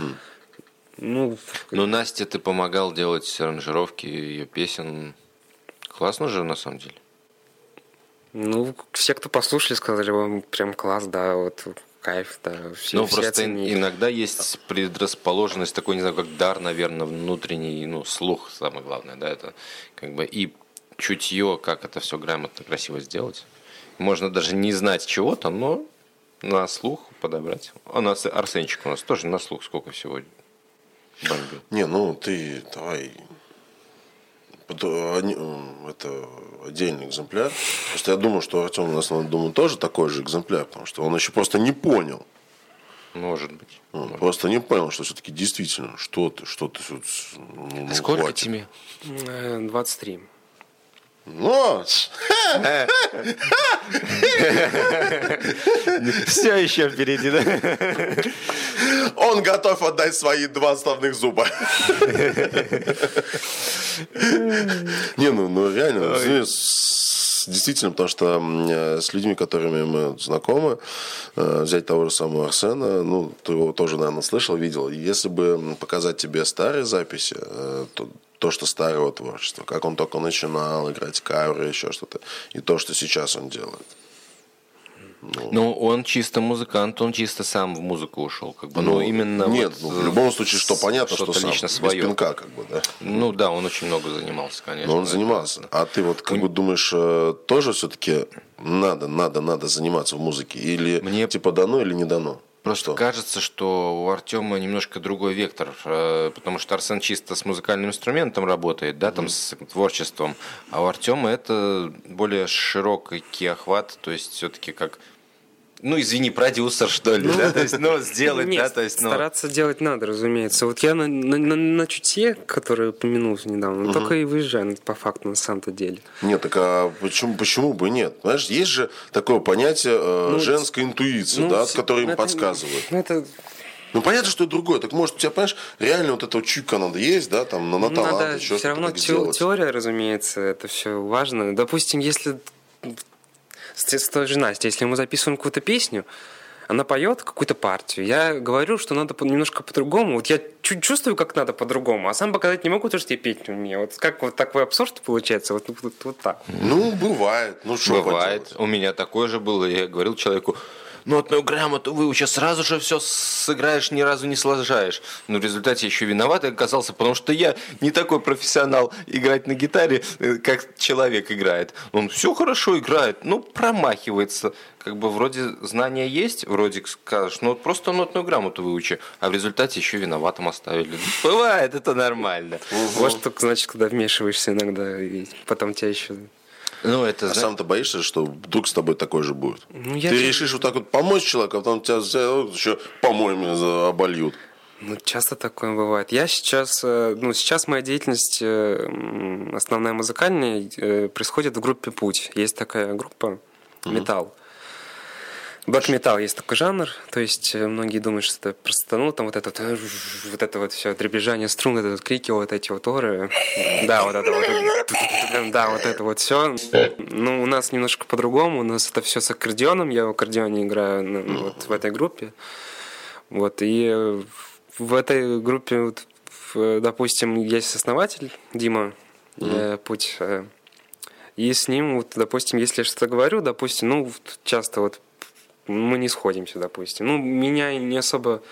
Ну, ну, Настя, ты помогал делать аранжировки ее песен. Классно же, на самом деле. Ну, все, кто послушали, сказали, вам прям класс, да, вот кайф, да. Все, ну, все просто оценили. иногда есть предрасположенность такой, не знаю, как дар, наверное, внутренний, ну, слух, самое главное, да, это как бы и чутье, как это все грамотно, красиво сделать. Можно даже не знать чего-то, но на слух подобрать. А у нас Арсенчик у нас тоже на слух сколько всего бомбил. Не, ну ты давай это отдельный экземпляр. Просто я думаю, что Артем у нас, думаю, тоже такой же экземпляр, потому что он еще просто не понял. Может быть. Он может. просто не понял, что все-таки действительно, что ты, что ты ну, а Сколько хватит. тебе? 23. Ну, все еще впереди, да? Он готов отдать свои два основных зуба. Не, ну, ну реально, действительно, потому что э, с людьми, которыми мы знакомы, э, взять того же самого Арсена, ну, ты его тоже, наверное, слышал, видел. Если бы показать тебе старые записи, э, то то, что старого творчества, как он только начинал играть каверы, еще что-то, и то, что сейчас он делает. Ну, ну, он чисто музыкант, он чисто сам в музыку ушел, как бы. Ну, ну именно. Нет, вот, ну, в любом случае, что понятно, что, что сам, лично свое. без пинка, как бы, да. Ну да, он очень много занимался, конечно. Но он занимался. А ты вот как бы думаешь, э, тоже все-таки надо, надо, надо заниматься в музыке, или Мне... типа дано или не дано? Просто что? кажется, что у Артема немножко другой вектор, э, потому что Арсен чисто с музыкальным инструментом работает, да, там mm-hmm. с творчеством, а у Артема это более широкий охват, то есть все-таки как ну, извини, продюсер, что ли, ну, да, то есть, ну, сделать, нет, да, то есть, ну... стараться делать надо, разумеется. Вот я на, на, на, на чутье, который упомянул недавно, угу. только и выезжаю по факту на самом-то деле. Нет, так а почему, почему бы нет? Знаешь, есть же такое понятие э, ну, женской интуиции, ну, да, которое им это, подсказывают. Ну, это ну, понятно, что это другое. Так может, у тебя, понимаешь, реально вот эта вот чуйка надо есть, да, там, на, на талант, надо, еще Все равно те, теория, разумеется, это все важно. Допустим, если с той же Настей, если мы записываем какую-то песню, она поет какую-то партию. Я говорю, что надо немножко по-другому. Вот я чувствую, как надо по-другому, а сам показать не могу, потому что я петь не умею. Вот как вот такой абсурд получается? Вот, вот, вот так. Ну, бывает. Ну, что Бывает. У меня такое же было. Я говорил человеку, нотную грамоту выучи, сразу же все сыграешь, ни разу не сложаешь. Но в результате еще виноват оказался, потому что я не такой профессионал играть на гитаре, э, как человек играет. Он все хорошо играет, но промахивается. Как бы вроде знания есть, вроде скажешь, ну просто нотную грамоту выучи, а в результате еще виноватым оставили. Бывает, это нормально. Вот что значит, когда вмешиваешься иногда, и потом тебя еще ну, это, а сам-то боишься, что вдруг с тобой такое же будет? Ну, Ты же... решишь вот так вот помочь человеку, а потом тебя еще по-моему обольют. Ну, часто такое бывает. Я сейчас, э, ну, сейчас моя деятельность э, основная музыкальная э, происходит в группе «Путь». Есть такая группа «Металл». Black metal есть такой жанр, то есть э, многие думают, что это просто, ну, там вот это, э, вот это вот все дребезжание струн, это вот крики, вот эти вот оры, да, вот это вот, да, вот это вот все. Ну, у нас немножко по-другому, у нас это все с аккордеоном, я в аккордеоне играю ну, вот в этой группе, вот, и в этой группе, вот, допустим, есть основатель Дима mm-hmm. Путь, и с ним, вот, допустим, если я что-то говорю, допустим, ну, часто вот мы не сходимся, допустим. Ну, меня не особо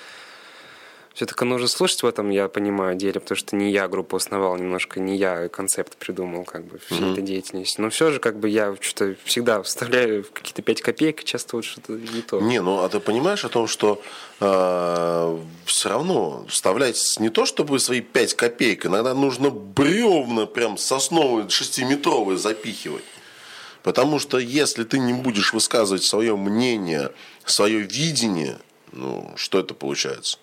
все-таки нужно слушать в этом, я понимаю, деле, потому что не я группу основал, немножко не я концепт придумал, как бы, всей mm-hmm. этой деятельности. Но все же, как бы, я что-то всегда вставляю какие-то 5 копеек, часто вот что-то не то. Не, ну, а ты понимаешь о том, что э, все равно вставлять не то, чтобы свои 5 копеек, иногда нужно бревна прям сосновые, шестиметровые запихивать. Потому что если ты не будешь высказывать свое мнение, свое видение, ну, что это получается?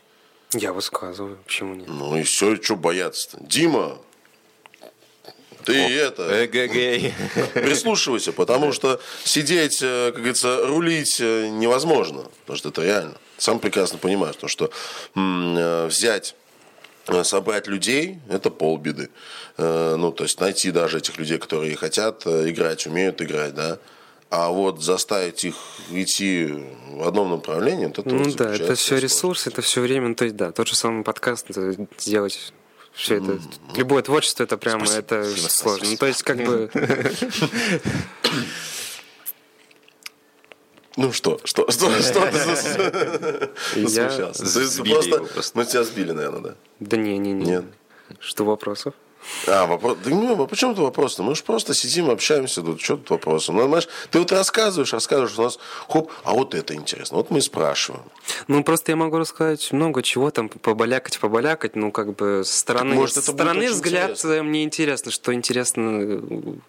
Я высказываю, почему нет? Ну и все, что бояться-то? Дима, ты О, это... Эгэгэй. Прислушивайся, потому что сидеть, э, как говорится, рулить э, невозможно. Потому что это реально. Сам прекрасно понимаешь, что м- э, взять собрать людей – это полбеды. Э, ну, то есть найти даже этих людей, которые хотят э, играть, умеют играть, да. А вот заставить их идти в одном направлении, это Ну да, это все ресурсы, это все время. То есть, да, тот же самый подкаст сделать все это, mm-hmm. любое творчество, это прямо, спасибо, это спасибо, сложно. Спасибо. Ну, то есть, как бы... Ну что, что, что, что ты засмущался? Просто, мы тебя сбили, наверное, да? Да не, не, не. Нет. Что вопросов? А, вопрос. Да ну, а почему это вопрос? Мы же просто сидим, общаемся, тут что тут вопросы? Ну, знаешь, ты вот рассказываешь, рассказываешь, у нас хоп, а вот это интересно. Вот мы и спрашиваем. Ну, просто я могу рассказать много чего там, побалякать, побалякать, ну, как бы с стороны, Может, со стороны взгляд интересно. мне интересно, что интересно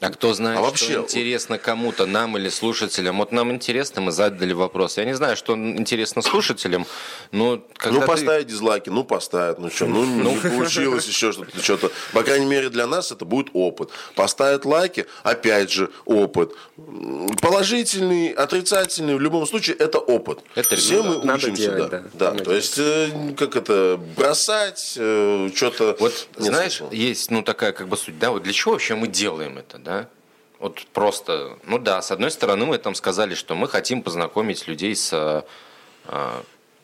а кто знает, а вообще... что интересно кому-то, нам или слушателям? Вот нам интересно, мы задали вопрос. Я не знаю, что интересно слушателям, но когда Ну, поставить ты... дизлайки, ну, поставят, ну, что, ну, ну, не получилось еще что-то, что-то. По крайней мере, для нас это будет опыт. Поставят лайки, опять же, опыт. Положительный, отрицательный, в любом случае, это опыт. Это Все мы Надо учимся, делать, да. да. да. То есть, э, как это, бросать, э, что-то... Вот, знаешь, есть, ну, такая как бы суть, да, вот для чего вообще мы делаем это, да? Вот просто, ну да, с одной стороны мы там сказали, что мы хотим познакомить людей с э,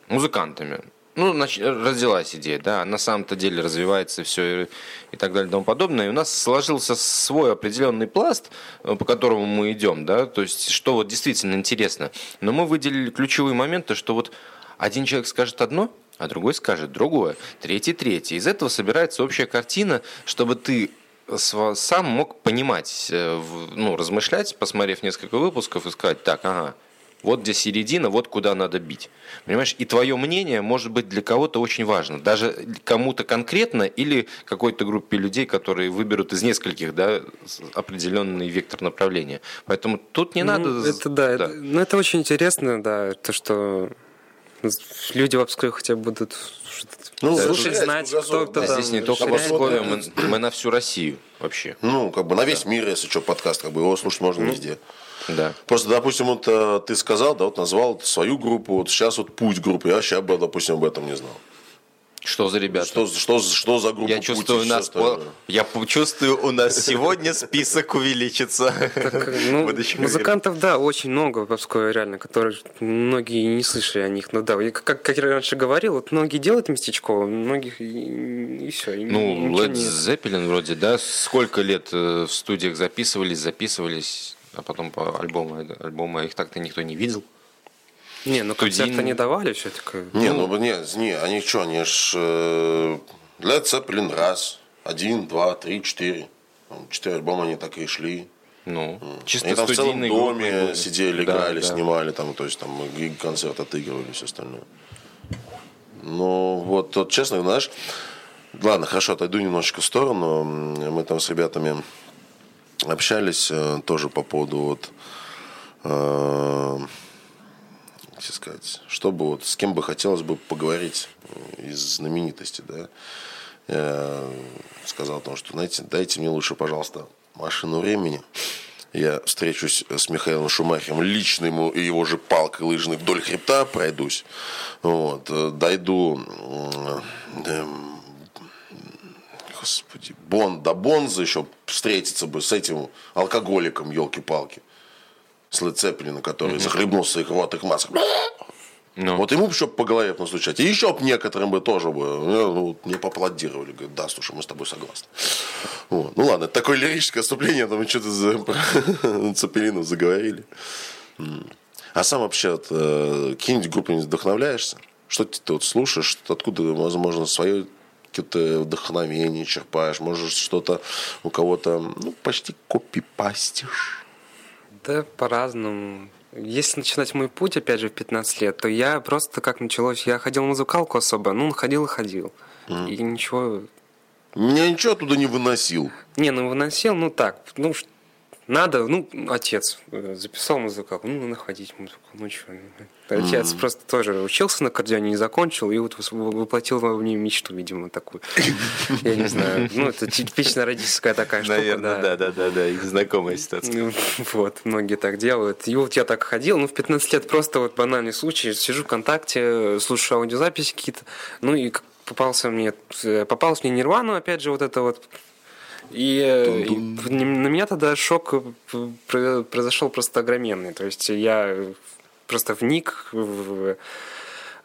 музыкантами. Ну, нач... родилась идея, да, на самом-то деле развивается все и, и так далее и тому подобное. И у нас сложился свой определенный пласт, э, по которому мы идем, да, то есть, что вот действительно интересно. Но мы выделили ключевые моменты, что вот один человек скажет одно, а другой скажет другое, третий третий. Из этого собирается общая картина, чтобы ты сам мог понимать, э, ну, размышлять, посмотрев несколько выпусков и сказать, так, ага, вот где середина, вот куда надо бить. Понимаешь, и твое мнение может быть для кого-то очень важно. Даже кому-то конкретно или какой-то группе людей, которые выберут из нескольких да, определенный вектор направления. Поэтому тут не ну, надо... Это да, да. Это, ну, это очень интересно, да, то, что люди в Обскове хотя бы будут ну, слушай, знать, кто, кто да, Здесь не только в Обскове, мы, мы на всю Россию вообще. Ну, как бы на весь да. мир, если что, подкаст, как бы его слушать можно ну, везде. Да. Просто, допустим, вот э, ты сказал, да, вот назвал свою группу, вот сейчас вот путь группы, я сейчас бы, допустим, об этом не знал. Что за ребята? Что, что, что за группа Я чувствую, у нас, по... я чувствую, у нас сегодня список увеличится. Так, ну, музыкантов, да, очень много в Пскове, реально, которые многие не слышали о них. Ну да, как, как я раньше говорил, вот многие делают местечково, многих и, и все. И ну, Led Zeppelin вроде, да, сколько лет э, в студиях записывались, записывались, а потом по альбому, альбома их так-то никто не видел. Не, ну концерты не давали все-таки. Не, ну, ну не, не, они что, они ж э, Led Zeppelin раз, один, два, три, четыре. Четыре альбома они так и шли. Ну, чисто Они там в целом доме группы. сидели, да, играли, да. снимали, там, то есть там концерт отыгрывали, все остальное. Ну, вот, вот честно, знаешь, ладно, хорошо, отойду немножечко в сторону. Мы там с ребятами общались э, тоже по поводу вот как сказать, чтобы вот с кем бы хотелось бы поговорить э, из знаменитости, да, я сказал о том, что, знаете, дайте мне лучше, пожалуйста, машину времени. Я встречусь с Михаилом Шумахером, лично ему и его же палкой лыжной вдоль хребта пройдусь. Вот, э, дойду да, господи, Бон до Бонза еще встретиться бы с этим алкоголиком, елки-палки с Лецепелина, который mm-hmm. захлебнулся в своих рвотых масках. Ну. Вот ему бы еще по голове настучать. И еще бы некоторым бы тоже бы ну, не поаплодировали. Говорят, да, слушай, мы с тобой согласны. Вот. Ну ладно, такое лирическое отступление, там что-то за Цепелинов заговорили. А сам вообще вот, э, какие-нибудь группы не вдохновляешься? Что ты вот слушаешь, откуда, возможно, свое какое-то вдохновение черпаешь, может что-то у кого-то ну, почти копипастишь? Да, по-разному. Если начинать мой путь, опять же, в 15 лет, то я просто как началось, я ходил в музыкалку особо, ну, ходил и ходил. Mm. И ничего... Меня ничего оттуда не выносил. Не, ну выносил, ну так, ну надо, ну, отец э, записал музыкалку, ну, находить музыку, ну, что. Отец mm-hmm. просто тоже учился на аккордеоне, не закончил, и вот воплотил во мне мечту, видимо, такую. Я не знаю, ну, это типичная родительская такая штука. Наверное, да, да, да, да, знакомая ситуация. Ну, вот, многие так делают. И вот я так ходил, ну, в 15 лет просто вот банальный случай, сижу ВКонтакте, слушаю аудиозаписи какие-то, ну, и попался мне, э, попалась мне Нирвана, опять же, вот это вот и, э, и на меня тогда шок произошел просто огроменный. То есть я просто вник в,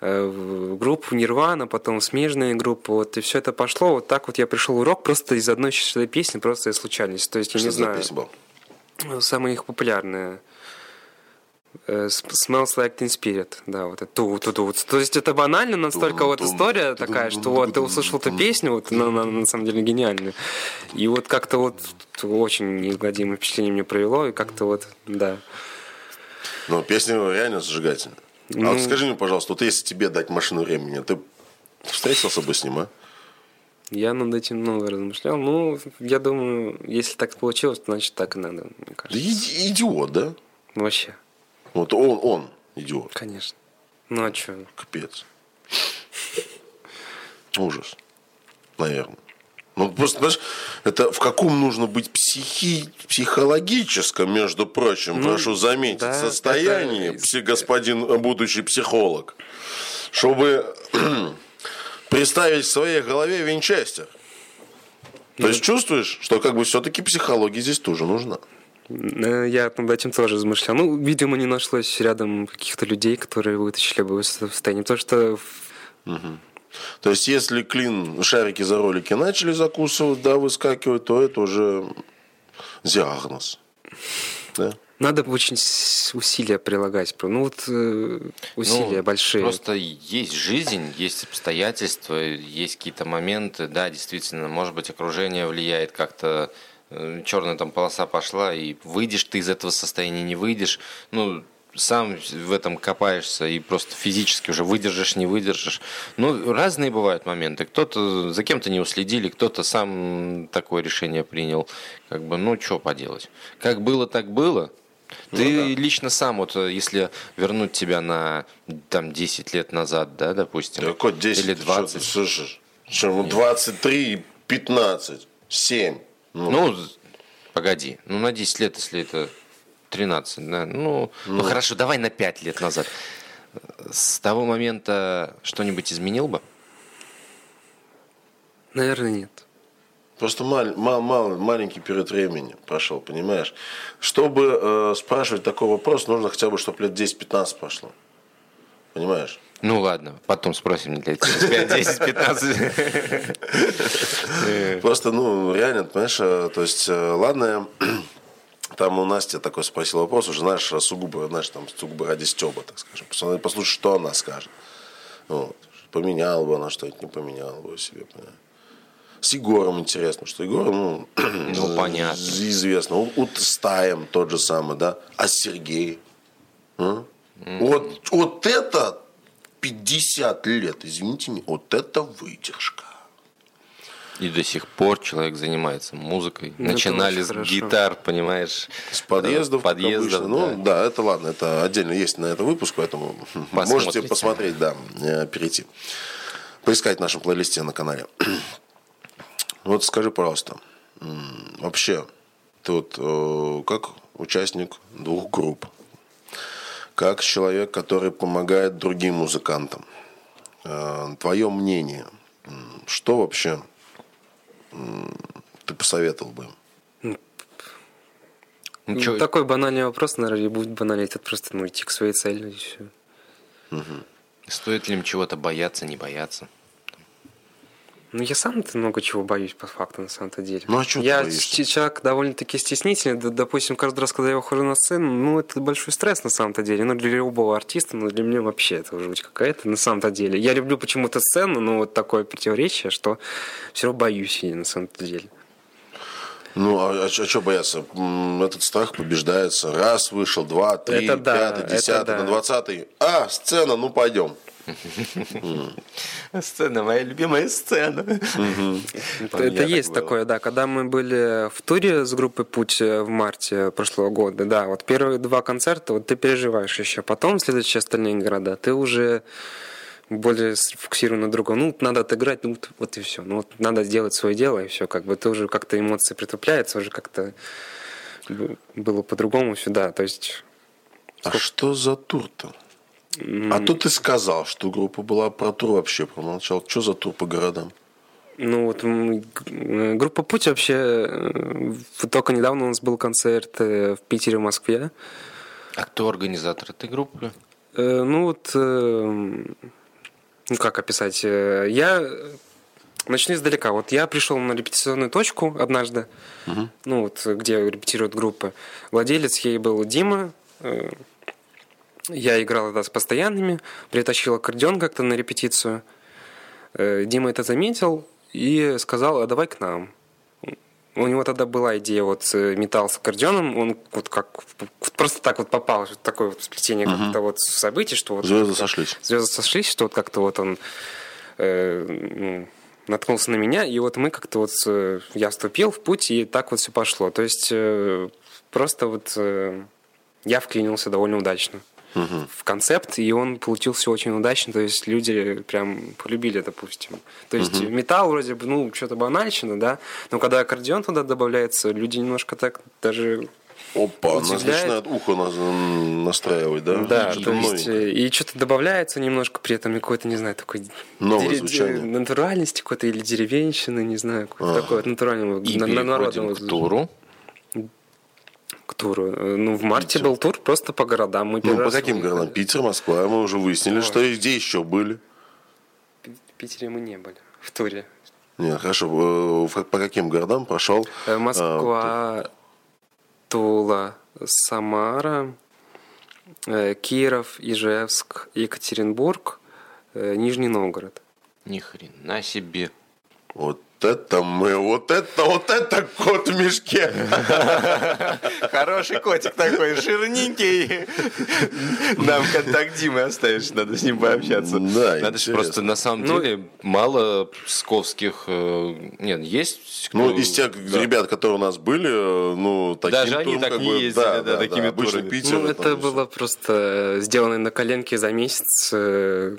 э, группу Нирвана, потом в смежные группы, вот, и все это пошло. Вот так вот я пришел в урок просто из одной песни, просто из случайности. То есть, я Что не знаю. Самые их популярные. Э, smells like teen spirit, да, вот это ту ту ту То есть это банально, настолько вот история такая, что вот ты услышал эту песню, вот она, она на самом деле гениальная. И вот как-то вот очень неизгладимое впечатление мне провело, и как-то вот, да. Ну, песня реально зажигательная. А вот скажи мне, пожалуйста, вот если тебе дать машину времени, ты встретился бы с ним, а? Я над этим много размышлял. Ну, я думаю, если так получилось, значит так и надо, мне кажется. Да идиот, да? Вообще. Вот он, он идиот. Конечно. Ну а что? Капец. Ужас. Наверное. Ну, просто, знаешь, это в каком нужно быть психи... психологическом, между прочим, ну, прошу заметить, да, состоянии, это... господин будущий психолог, чтобы представить в своей голове винчестер. То есть чувствуешь, что как бы все-таки психология здесь тоже нужна. Э, я над этим тоже размышлял. Ну, видимо, не нашлось рядом каких-то людей, которые вытащили бы из состояния. То, что... Угу. То есть, если клин, шарики за ролики начали закусывать, да, выскакивать, то это уже диагноз. Да? Надо очень усилия прилагать. Ну вот э, усилия ну, большие. Просто есть жизнь, есть обстоятельства, есть какие-то моменты, да, действительно, может быть, окружение влияет как-то черная там полоса пошла, и выйдешь ты из этого состояния, не выйдешь. Ну, сам в этом копаешься и просто физически уже выдержишь, не выдержишь. Ну, разные бывают моменты. Кто-то за кем-то не уследили, кто-то сам такое решение принял. Как бы, ну, что поделать. Как было, так было. Ну Ты да. лично сам, вот если вернуть тебя на там 10 лет назад, да, допустим. Да, какой 10? Или 20. Что, что, что, 23, 15, 7. Ну, ну погоди, ну на 10 лет, если это 13, да, ну, ну, ну хорошо, давай на 5 лет назад. С того момента что-нибудь изменил бы? Наверное, нет. Просто мал, мал, мал, маленький период времени прошел, понимаешь? Чтобы э, спрашивать такой вопрос, нужно хотя бы, чтобы лет 10-15 прошло. Понимаешь? Ну ладно, потом спросим для тебя. 10-15. Просто, ну, реально, понимаешь, э, то есть, э, ладно, там у Насти такой спросил вопрос, уже, знаешь, сугубо, знаешь, там, сугубо ради стеба, так скажем. Послушай, что она скажет. Вот. Поменяла бы она что-нибудь, не поменяла бы себе, понимаешь? С Егором интересно, что Егор, ну, ну понятно. известно. У, у Стаем тот же самый, да. А Сергей? А? Mm. Вот, вот это 50 лет, извините меня, вот это выдержка. И до сих пор человек занимается музыкой. Ну, Начинали с гитар, понимаешь? С подъездов. Подъездов, Ну, да. да, это ладно, это отдельно есть на это выпуск, поэтому Посмотрите. можете посмотреть, да, э, перейти. Поискать в нашем плейлисте на канале. Вот скажи, пожалуйста, вообще, ты вот э, как участник двух групп, как человек, который помогает другим музыкантам, э, твое мнение, что вообще ты посоветовал бы им? Ну, ну, такой банальный вопрос, наверное, и будет банальный. Это просто ну, идти к своей цели и все. Угу. Стоит ли им чего-то бояться, не бояться? Ну, я сам-то много чего боюсь, по факту, на самом-то деле. Ну, а что Я человек довольно-таки стеснительный. Допустим, каждый раз, когда я выхожу на сцену, ну, это большой стресс, на самом-то деле. Ну, для любого артиста, но для меня вообще это уже какая-то, на самом-то деле. Я люблю почему-то сцену, но вот такое противоречие, что все равно боюсь я, на самом-то деле. Ну, а, а, а что бояться? Этот страх побеждается. Раз вышел, два, три, это пятый, да, десятый, да. на двадцатый. А, сцена, ну пойдем. Сцена, моя любимая сцена. Это есть такое, да. Когда мы были в туре с группой «Путь» в марте прошлого года, да, вот первые два концерта, вот ты переживаешь еще. Потом следующие остальные города, ты уже более сфокусирован на другом. Ну, надо отыграть, ну, вот и все. Ну, вот надо сделать свое дело, и все. Как бы ты уже как-то эмоции притупляются, уже как-то было по-другому сюда. То есть... А что за тур-то? А тут ты сказал, что группа была про тур вообще промолчал. Что за тур по городам? Ну вот группа Путь вообще э, только недавно у нас был концерт э, в Питере, в Москве. А кто организатор этой группы? Э, ну вот, ну как описать? Я начну издалека. Вот я пришел на репетиционную точку однажды, угу. ну вот где репетирует группа. Владелец ей был Дима, я играл тогда с постоянными, притащил аккордеон как-то на репетицию. Э, Дима это заметил и сказал, а давай к нам. У него тогда была идея вот э, металл с аккордеоном, он вот как просто так вот попал такое вот сплетение угу. как-то вот событий, что вот звезды сошлись. Звезды сошлись, что вот как-то вот он э, ну, наткнулся на меня, и вот мы как-то вот э, я вступил в путь, и так вот все пошло. То есть э, просто вот э, я вклинился довольно удачно угу. в концепт, и он получился очень удачно, то есть люди прям полюбили, допустим. То есть угу. металл вроде бы, ну, что-то банальщина, да, но когда аккордеон туда добавляется, люди немножко так даже Опа, нас начинает ухо настраивать, да? Да, то есть, э, и что-то добавляется немножко, при этом какой-то, не знаю, такой Новое дерев... звучание. натуральности какой-то или деревенщины, не знаю, какой-то такой натурального, и на, народного. к туру к туру? Э, ну, в марте Питер. был тур просто по городам. Мы ну, по каким городам? Питер, Москва. Мы уже выяснили, Ой. что и где еще были. В Питере мы не были. В туре. Нет, хорошо. Э, по каким городам прошел? Э, Москва, а, Тула, Самара, Киров, Ижевск, Екатеринбург, Нижний Новгород. Ни хрена себе. Вот это мы, вот это, вот это кот в мешке. Хороший котик такой, жирненький. Нам контакт Димы оставишь, надо с ним пообщаться. Да, Надо же просто, на самом ну, деле, мало псковских... Э, нет, есть... Ну, из тех ребят, которые у нас были, э, ну, таким Даже они так не ездили, да, да, такими турами. Питер, ну, это было просто сделано на коленке за месяц э,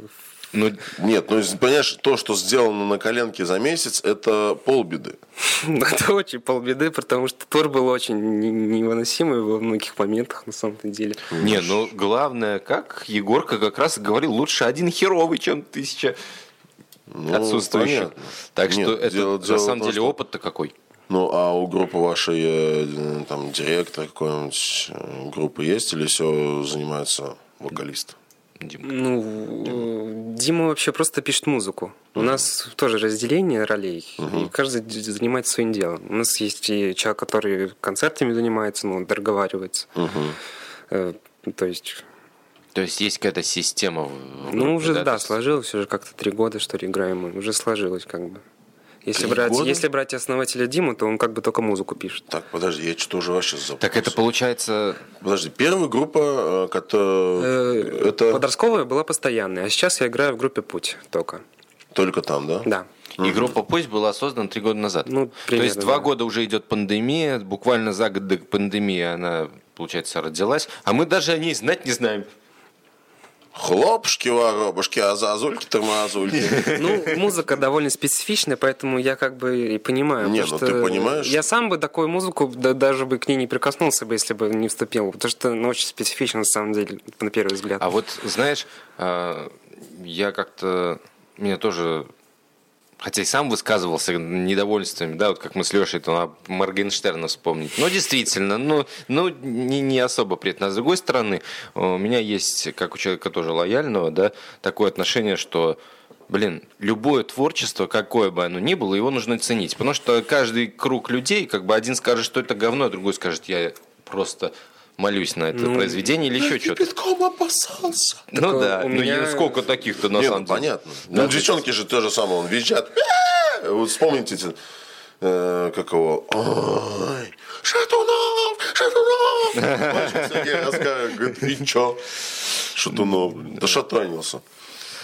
ну, нет, ну, понимаешь, то, что сделано на коленке за месяц, это полбеды. Это очень полбеды, потому что тур был очень невыносимый во многих моментах, на самом деле. Не, ну, главное, как Егорка как раз говорил, лучше один херовый, чем тысяча ну, отсутствующих. Понятно. Так Нет, что это дело, на дело самом деле опыт-то какой? Ну, а у группы вашей э, там директор какой-нибудь э, группы есть или все занимается вокалист? Дима? Ну, Дима вообще просто пишет музыку. У нас тоже разделение ролей, uh-huh. и каждый занимается своим делом. У нас есть и человек, который концертами занимается, ну, договаривается. Uh-huh. То есть то есть есть какая-то система? Ну, уже, да, да сложилось, уже как-то три года, что ли, играем. Уже сложилось как бы. Если брать, если брать основателя Диму, то он как бы только музыку пишет. Так, подожди, я что-то уже вообще забыл. Так это получается... Подожди, первая группа, э, которая... Э, это... Подростковая была постоянная, а сейчас я играю в группе «Путь» только. Только там, да? Да. И группа «Путь» была создана три года назад. Ну, примерно, То есть два да. года уже идет пандемия, буквально за год до пандемии она, получается, родилась, а мы даже о ней знать не знаем. Хлопушки, воробушки, а зазульки, тормозульки. Ну, музыка довольно специфичная, поэтому я как бы и понимаю. Не, ну ты понимаешь? Я сам бы такую музыку да, даже бы к ней не прикоснулся бы, если бы не вступил. Потому что она очень специфична, на самом деле, на первый взгляд. А вот, знаешь, а, я как-то... Меня тоже хотя и сам высказывался недовольствами, да, вот как мы с Лешей, то Моргенштерна вспомнить. Но действительно, ну, ну не, не особо приятно. А с другой стороны, у меня есть, как у человека тоже лояльного, да, такое отношение, что блин, любое творчество, какое бы оно ни было, его нужно ценить. Потому что каждый круг людей, как бы один скажет, что это говно, а другой скажет, я просто молюсь на это ну, произведение или еще что-то. Битком опасался. Ну так, да, у ну меня... сколько таких-то на Не, самом ну, деле. понятно. Да, ну, девчонки же то же самое, он визжат. «Э!» вот вспомните, э, как его, ой, Шатунов, Шатунов. Сергей рассказывает, говорит, и чё? Шатунов, да шатанился.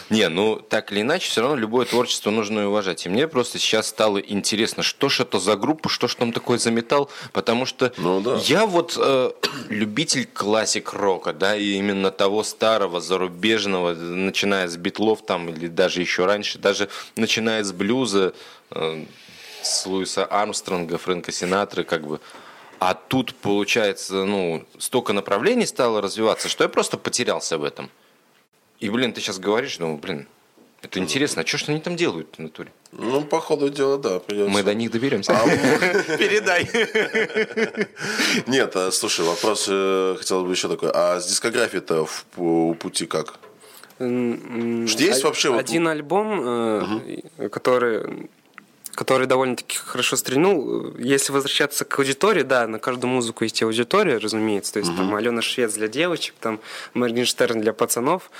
Не, ну так или иначе, все равно любое творчество нужно уважать. И мне просто сейчас стало интересно, что ж это за группа, что ж там такое за металл, потому что ну, да. я вот э, любитель классик рока, да, и именно того старого, зарубежного, начиная с битлов там, или даже еще раньше, даже начиная с блюза, э, с Луиса Армстронга, Фрэнка Синатры, как бы. А тут, получается, ну, столько направлений стало развиваться, что я просто потерялся в этом. И, блин, ты сейчас говоришь, ну, блин, это интересно. А что ж они там делают в натуре? Ну, по ходу дела, да, придется. Мы до них доберемся. А Передай. Нет, а, слушай, вопрос э, хотел бы еще такой. А с дискографией-то у пути как? Есть вообще один альбом, э, который который довольно-таки хорошо стрельнул. Если возвращаться к аудитории, да, на каждую музыку есть аудитория, разумеется. То есть угу. там Алена Швец для девочек, там Моргенштерн для пацанов.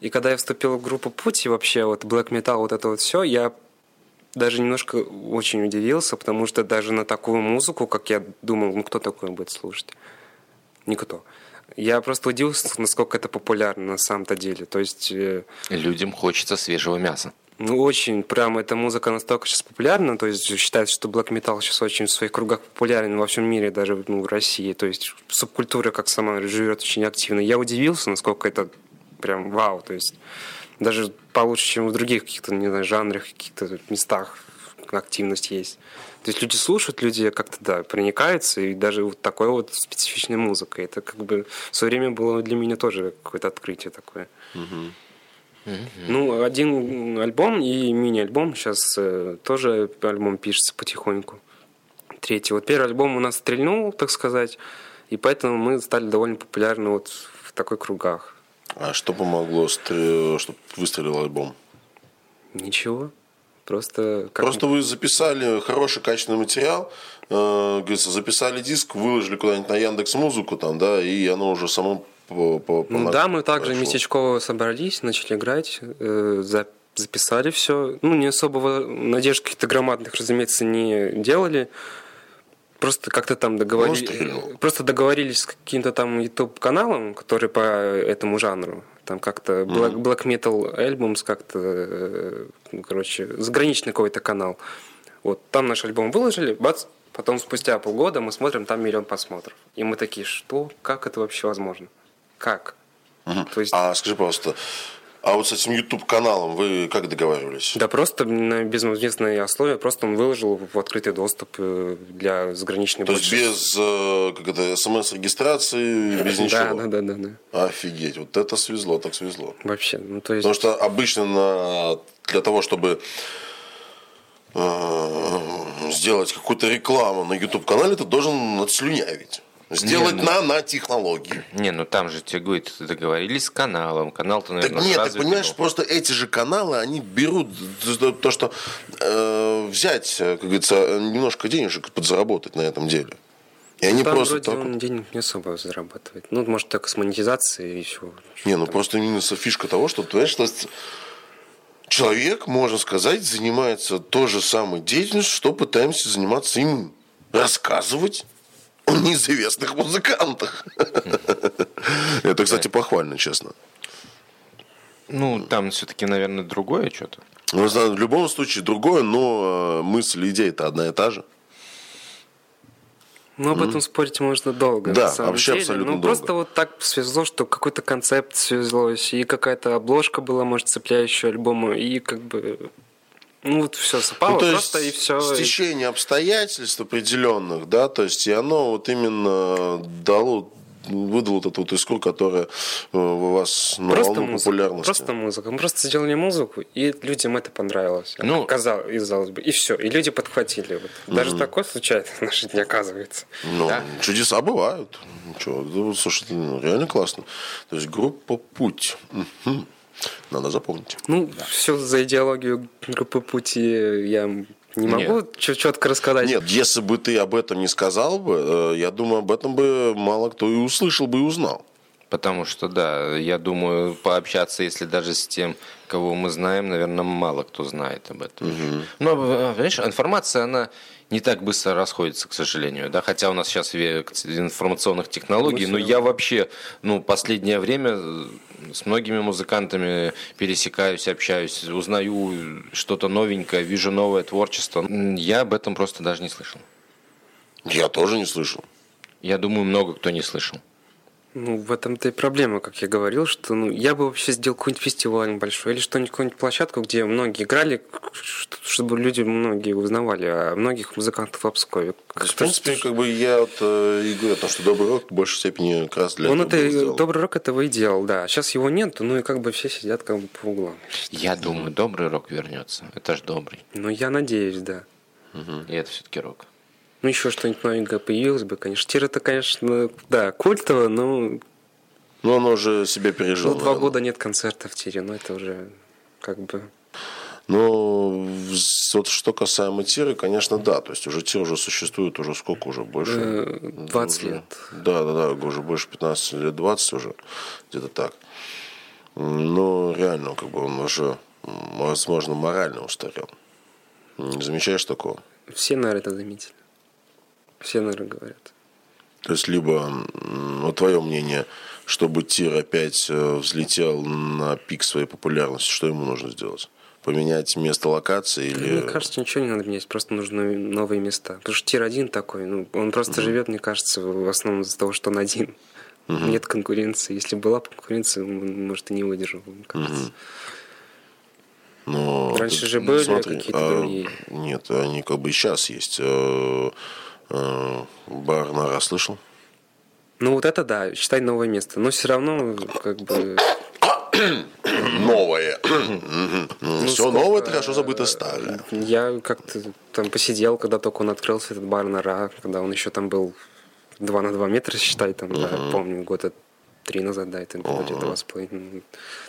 И когда я вступил в группу Путь и вообще вот Black Metal, вот это вот все, я даже немножко очень удивился, потому что даже на такую музыку, как я думал, ну кто такое будет слушать? Никто. Я просто удивился, насколько это популярно на самом-то деле. То есть... Э, Людям хочется свежего мяса. Ну, очень. Прям эта музыка настолько сейчас популярна. То есть считается, что black metal сейчас очень в своих кругах популярен во всем мире, даже ну, в России. То есть субкультура как сама живет очень активно. Я удивился, насколько это прям вау. То есть даже получше, чем в других каких-то, не знаю, жанрах, каких-то местах активность есть. То есть люди слушают, люди как-то, да, проникаются, и даже вот такой вот специфичной музыкой. Это как бы в свое время было для меня тоже какое-то открытие такое. Угу. Ну, один альбом и мини-альбом. Сейчас э, тоже альбом пишется потихоньку. Третий. Вот первый альбом у нас стрельнул, так сказать, и поэтому мы стали довольно популярны вот в такой кругах. А что помогло, чтобы выстрелил альбом? Ничего. Просто, как... Просто вы записали хороший качественный материал, э, говорится, записали диск, выложили куда-нибудь на Яндекс Музыку там, да, и оно уже само по, по, ну, да, мы также прошло. местечково собрались, начали играть, э, за, записали все. Ну, не особо надежд каких-то громадных, разумеется, не делали. Просто как-то там договорились, просто договорились с каким-то там YouTube каналом, который по этому жанру. Там как-то Black, Black Metal Albums, как-то, э, ну, короче, заграничный какой-то канал. Вот там наш альбом выложили, бац, потом спустя полгода мы смотрим, там миллион просмотров. И мы такие, что, как это вообще возможно? Как? Угу. То есть... А скажи, пожалуйста, А вот с этим YouTube-каналом вы как договаривались? Да просто на безвозмездные условия, просто он выложил в открытый доступ э, для заграничной То есть без э, как это, смс-регистрации, без ничего? Да, да, да, да, да. Офигеть, вот это свезло, так свезло. Вообще, ну то есть... Потому что обычно на, для того, чтобы э, сделать какую-то рекламу на YouTube-канале, ты должен отслюнявить. Сделать не, ну- на, на технологии. Не, ну там же тебе говорит, договорились с каналом. Канал-то, наверное, так нет, ты понимаешь, был. просто эти же каналы, они берут то, что э, взять, как говорится, немножко денежек подзаработать на этом деле. И они Там просто вроде так... он денег не особо зарабатывает. Ну, может, только с монетизацией и все. Не, ну там. просто именно фишка того, что, понимаешь, что человек, можно сказать, занимается той же самой деятельностью, что пытаемся заниматься им. Рассказывать неизвестных музыкантах. Это, кстати, похвально, честно. Ну, там все-таки, наверное, другое что-то. Ну, в любом случае другое, но э, мысль, идея-то одна и та же. Ну, об этом mm-hmm. спорить можно долго. Да, на самом вообще деле. абсолютно Ну, долго. просто вот так свезло, что какой-то концепт свезлось, и какая-то обложка была, может, цепляющая альбому, и как бы ну вот все совпало ну, то просто есть и все. Стечение обстоятельств определенных, да, то есть и оно вот именно дало выдал вот эту вот искру, которая э, у вас на просто волну музыка, популярности. Просто музыка. Мы просто сделали музыку, и людям это понравилось. Ну, казалось, казалось бы. И все. И люди подхватили. Вот. Даже угу. такое случается в наши дни, оказывается. Ну, да? чудеса бывают. Ничего, слушай, ну, реально классно. То есть группа «Путь». Угу. Надо запомнить. Ну, да. все за идеологию группы пути я не могу Нет. четко рассказать. Нет, если бы ты об этом не сказал бы, э, я думаю, об этом бы мало кто и услышал бы и узнал. Потому что, да, я думаю, пообщаться, если даже с тем, кого мы знаем, наверное, мало кто знает об этом. Угу. Но, понимаешь, информация, она не так быстро расходится, к сожалению, да, хотя у нас сейчас век информационных технологий, но я вообще, ну, последнее время с многими музыкантами пересекаюсь, общаюсь, узнаю что-то новенькое, вижу новое творчество. Я об этом просто даже не слышал. Я тоже не слышал. Я думаю, много кто не слышал. Ну, в этом-то и проблема, как я говорил, что ну, я бы вообще сделал какой-нибудь фестиваль большой или что-нибудь, какую-нибудь площадку, где многие играли, чтобы люди многие узнавали о многих музыкантов в Обскове. В принципе, как бы я вот э, и говорю о том, что добрый рок в большей степени как раз для Он этого это, добрый рок этого и делал, да. Сейчас его нет, ну и как бы все сидят как бы по углам. Я думаю, добрый рок вернется. Это же добрый. Ну, я надеюсь, да. Угу. И это все-таки рок. Ну, еще что-нибудь новенькое появилось бы, конечно. Тир это, конечно, да, культово, но... Но оно уже себя пережил. Ну, два года нет концерта в Тире, но это уже как бы... Ну, вот что касаемо Тиры, конечно, да. То есть уже Тир уже существует уже сколько уже? Больше? 20 уже, лет. Да, да, да, уже больше 15 лет, 20 уже, где-то так. Но реально, как бы он уже, возможно, морально устарел. Не замечаешь такого? Все, наверное, это заметили. Все, наверное, говорят. То есть, либо, ну, твое мнение, чтобы тир опять э, взлетел на пик своей популярности, что ему нужно сделать? Поменять место локации или... Мне кажется, ничего не надо менять, просто нужны новые места. Потому что тир один такой, ну, он просто угу. живет, мне кажется, в основном из-за того, что он один. Угу. Нет конкуренции. Если была конкуренция, он, может, и не выдержал, мне кажется. Угу. Но Раньше же были смотри, какие-то а, другие. Нет, они как бы и сейчас есть. Э, Барнара слышал? Ну вот это да, считай новое место. Но все равно как бы... Новое. Ну, Все новое, это хорошо забыто старое. Я как-то там посидел, когда только он открылся, этот бар Нора, когда он еще там был 2 на 2 метра, считай, там, да, помню, года три назад, да, это было где-то два с половиной.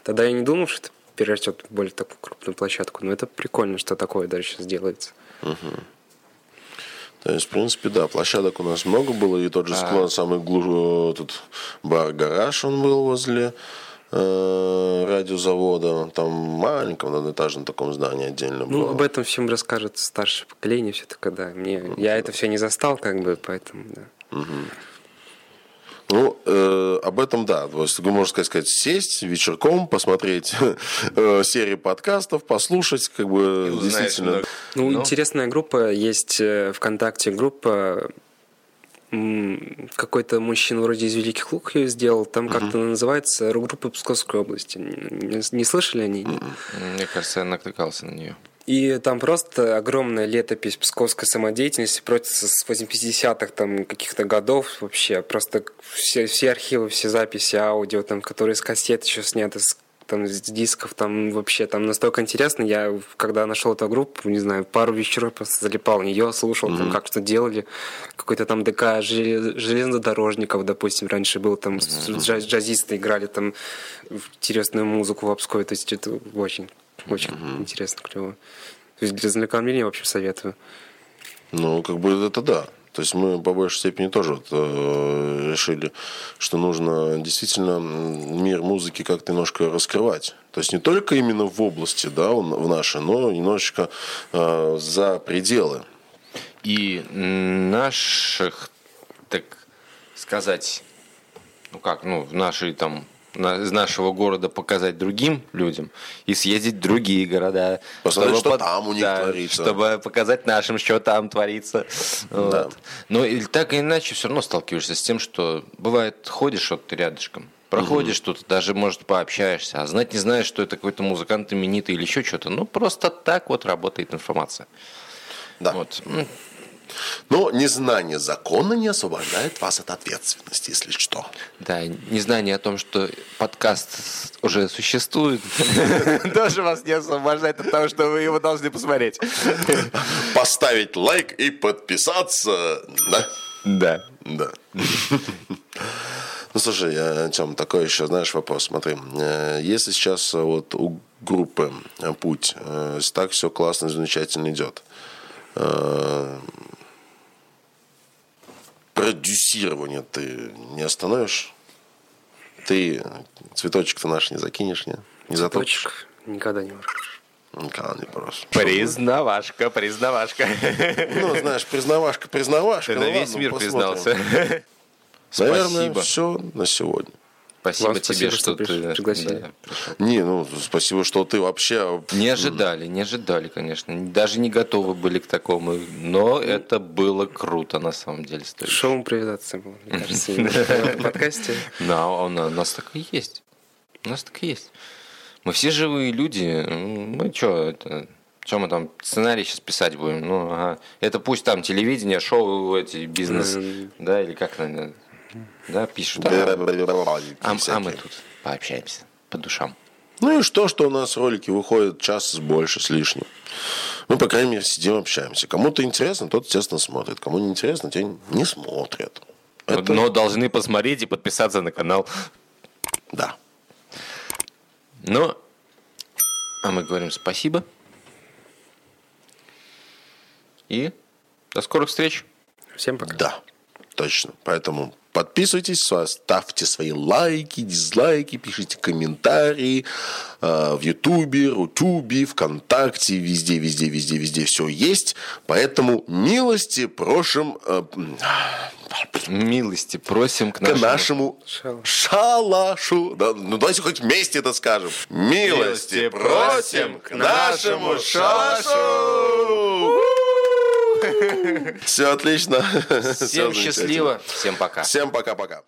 Тогда я не думал, что это перерастет в более такую крупную площадку, но это прикольно, что такое дальше сейчас делается. То есть, в принципе, да, площадок у нас много было, и тот же склон, а... самый глу... тут бар-гараж, он был возле э, радиозавода, там маленьком одноэтажном таком здании отдельно ну, было. об этом всем расскажет старшее поколение все-таки, да. Мне, ну, я да. это все не застал, как бы, поэтому, да. Угу. Ну, э, об этом, да. То есть, можно сказать, сесть вечерком, посмотреть э, серии подкастов, послушать, как бы, действительно. Ну, Но... интересная группа, есть э, ВКонтакте группа какой-то мужчина вроде из Великих Лук ее сделал. Там как-то называется рок-группа Псковской области. Не, не слышали они? Мне кажется, я натыкался на нее. И там просто огромная летопись псковской самодеятельности против с 80-х там каких-то годов вообще. Просто все, все архивы, все записи аудио, там, которые с кассет еще сняты, с там с дисков, там вообще там настолько интересно. Я когда нашел эту группу, не знаю, пару вечеров просто залипал нее, слушал, mm-hmm. там как что делали, какой-то там ДК железнодорожников, допустим, раньше был там mm-hmm. джаз, джазисты играли там интересную музыку в Обскове, то есть это очень, очень mm-hmm. интересно, клево. То есть для знакомления вообще советую. Ну, как бы это да. То есть мы по большей степени тоже вот, э, решили, что нужно действительно мир музыки как-то немножко раскрывать. То есть не только именно в области, да, в нашей, но немножечко э, за пределы. И наших, так сказать, ну как, ну в нашей там из нашего города показать другим людям и съездить в другие города. Посмотреть, что под... там у них да, творится. Чтобы показать нашим, что там творится. Да. Вот. Но и так или иначе все равно сталкиваешься с тем, что бывает, ходишь вот ты рядышком, проходишь угу. тут, даже, может, пообщаешься, а знать не знаешь, что это какой-то музыкант именитый или еще что-то. Ну, просто так вот работает информация. Да. Вот. Но незнание закона не освобождает вас от ответственности, если что. Да, незнание о том, что подкаст уже существует, тоже вас не освобождает от того, что вы его должны посмотреть. Поставить лайк и подписаться, да? Да. Да. Ну, слушай, я, Тем, такой еще, знаешь, вопрос. Смотри, э, если сейчас вот у группы «Путь» э, так все классно, замечательно идет, э, продюсирование ты не остановишь? Ты цветочек-то наш не закинешь, не? Не Цветочек никогда не можешь. Никогда не брось. Признавашка, признавашка. Ну, знаешь, признавашка, признавашка. Ты ну, на весь ладно, мир посмотрим. признался. Наверное, Спасибо. все на сегодня. Спасибо Вам тебе, спасибо, что, ты пригласили. Да, не, ну, спасибо, что ты вообще... Не ожидали, не ожидали, конечно. Даже не готовы были к такому. Но это было круто, на самом деле. Стоит. Шоу импровизация было, мне кажется, в подкасте. Да, у нас так и есть. У нас так и есть. Мы все живые люди. Ну, что это... Чем мы там сценарий сейчас писать будем? Ну, ага. Это пусть там телевидение, шоу, эти бизнес, да, или как наверное, да, пишут. А, а, а мы тут пообщаемся по душам. Ну и что, что у нас ролики выходят час с больше, с лишним. Мы, по крайней мере, сидим, общаемся. Кому-то интересно, тот, естественно, смотрит. Кому не интересно, те не смотрят. Это... Но должны посмотреть и подписаться на канал. Да. Ну, а мы говорим спасибо. И до скорых встреч. Всем пока. Да, точно. Поэтому Подписывайтесь, ставьте свои лайки, дизлайки, пишите комментарии э, в Ютубе, Рутюбе, ВКонтакте, везде, везде, везде, везде все есть. Поэтому милости просим... Э, милости просим к нашему, к нашему шалашу. Да, ну давайте хоть вместе это скажем. Милости, милости просим к нашему шалашу. Все отлично. Всем счастливо. Всем пока. Всем пока-пока.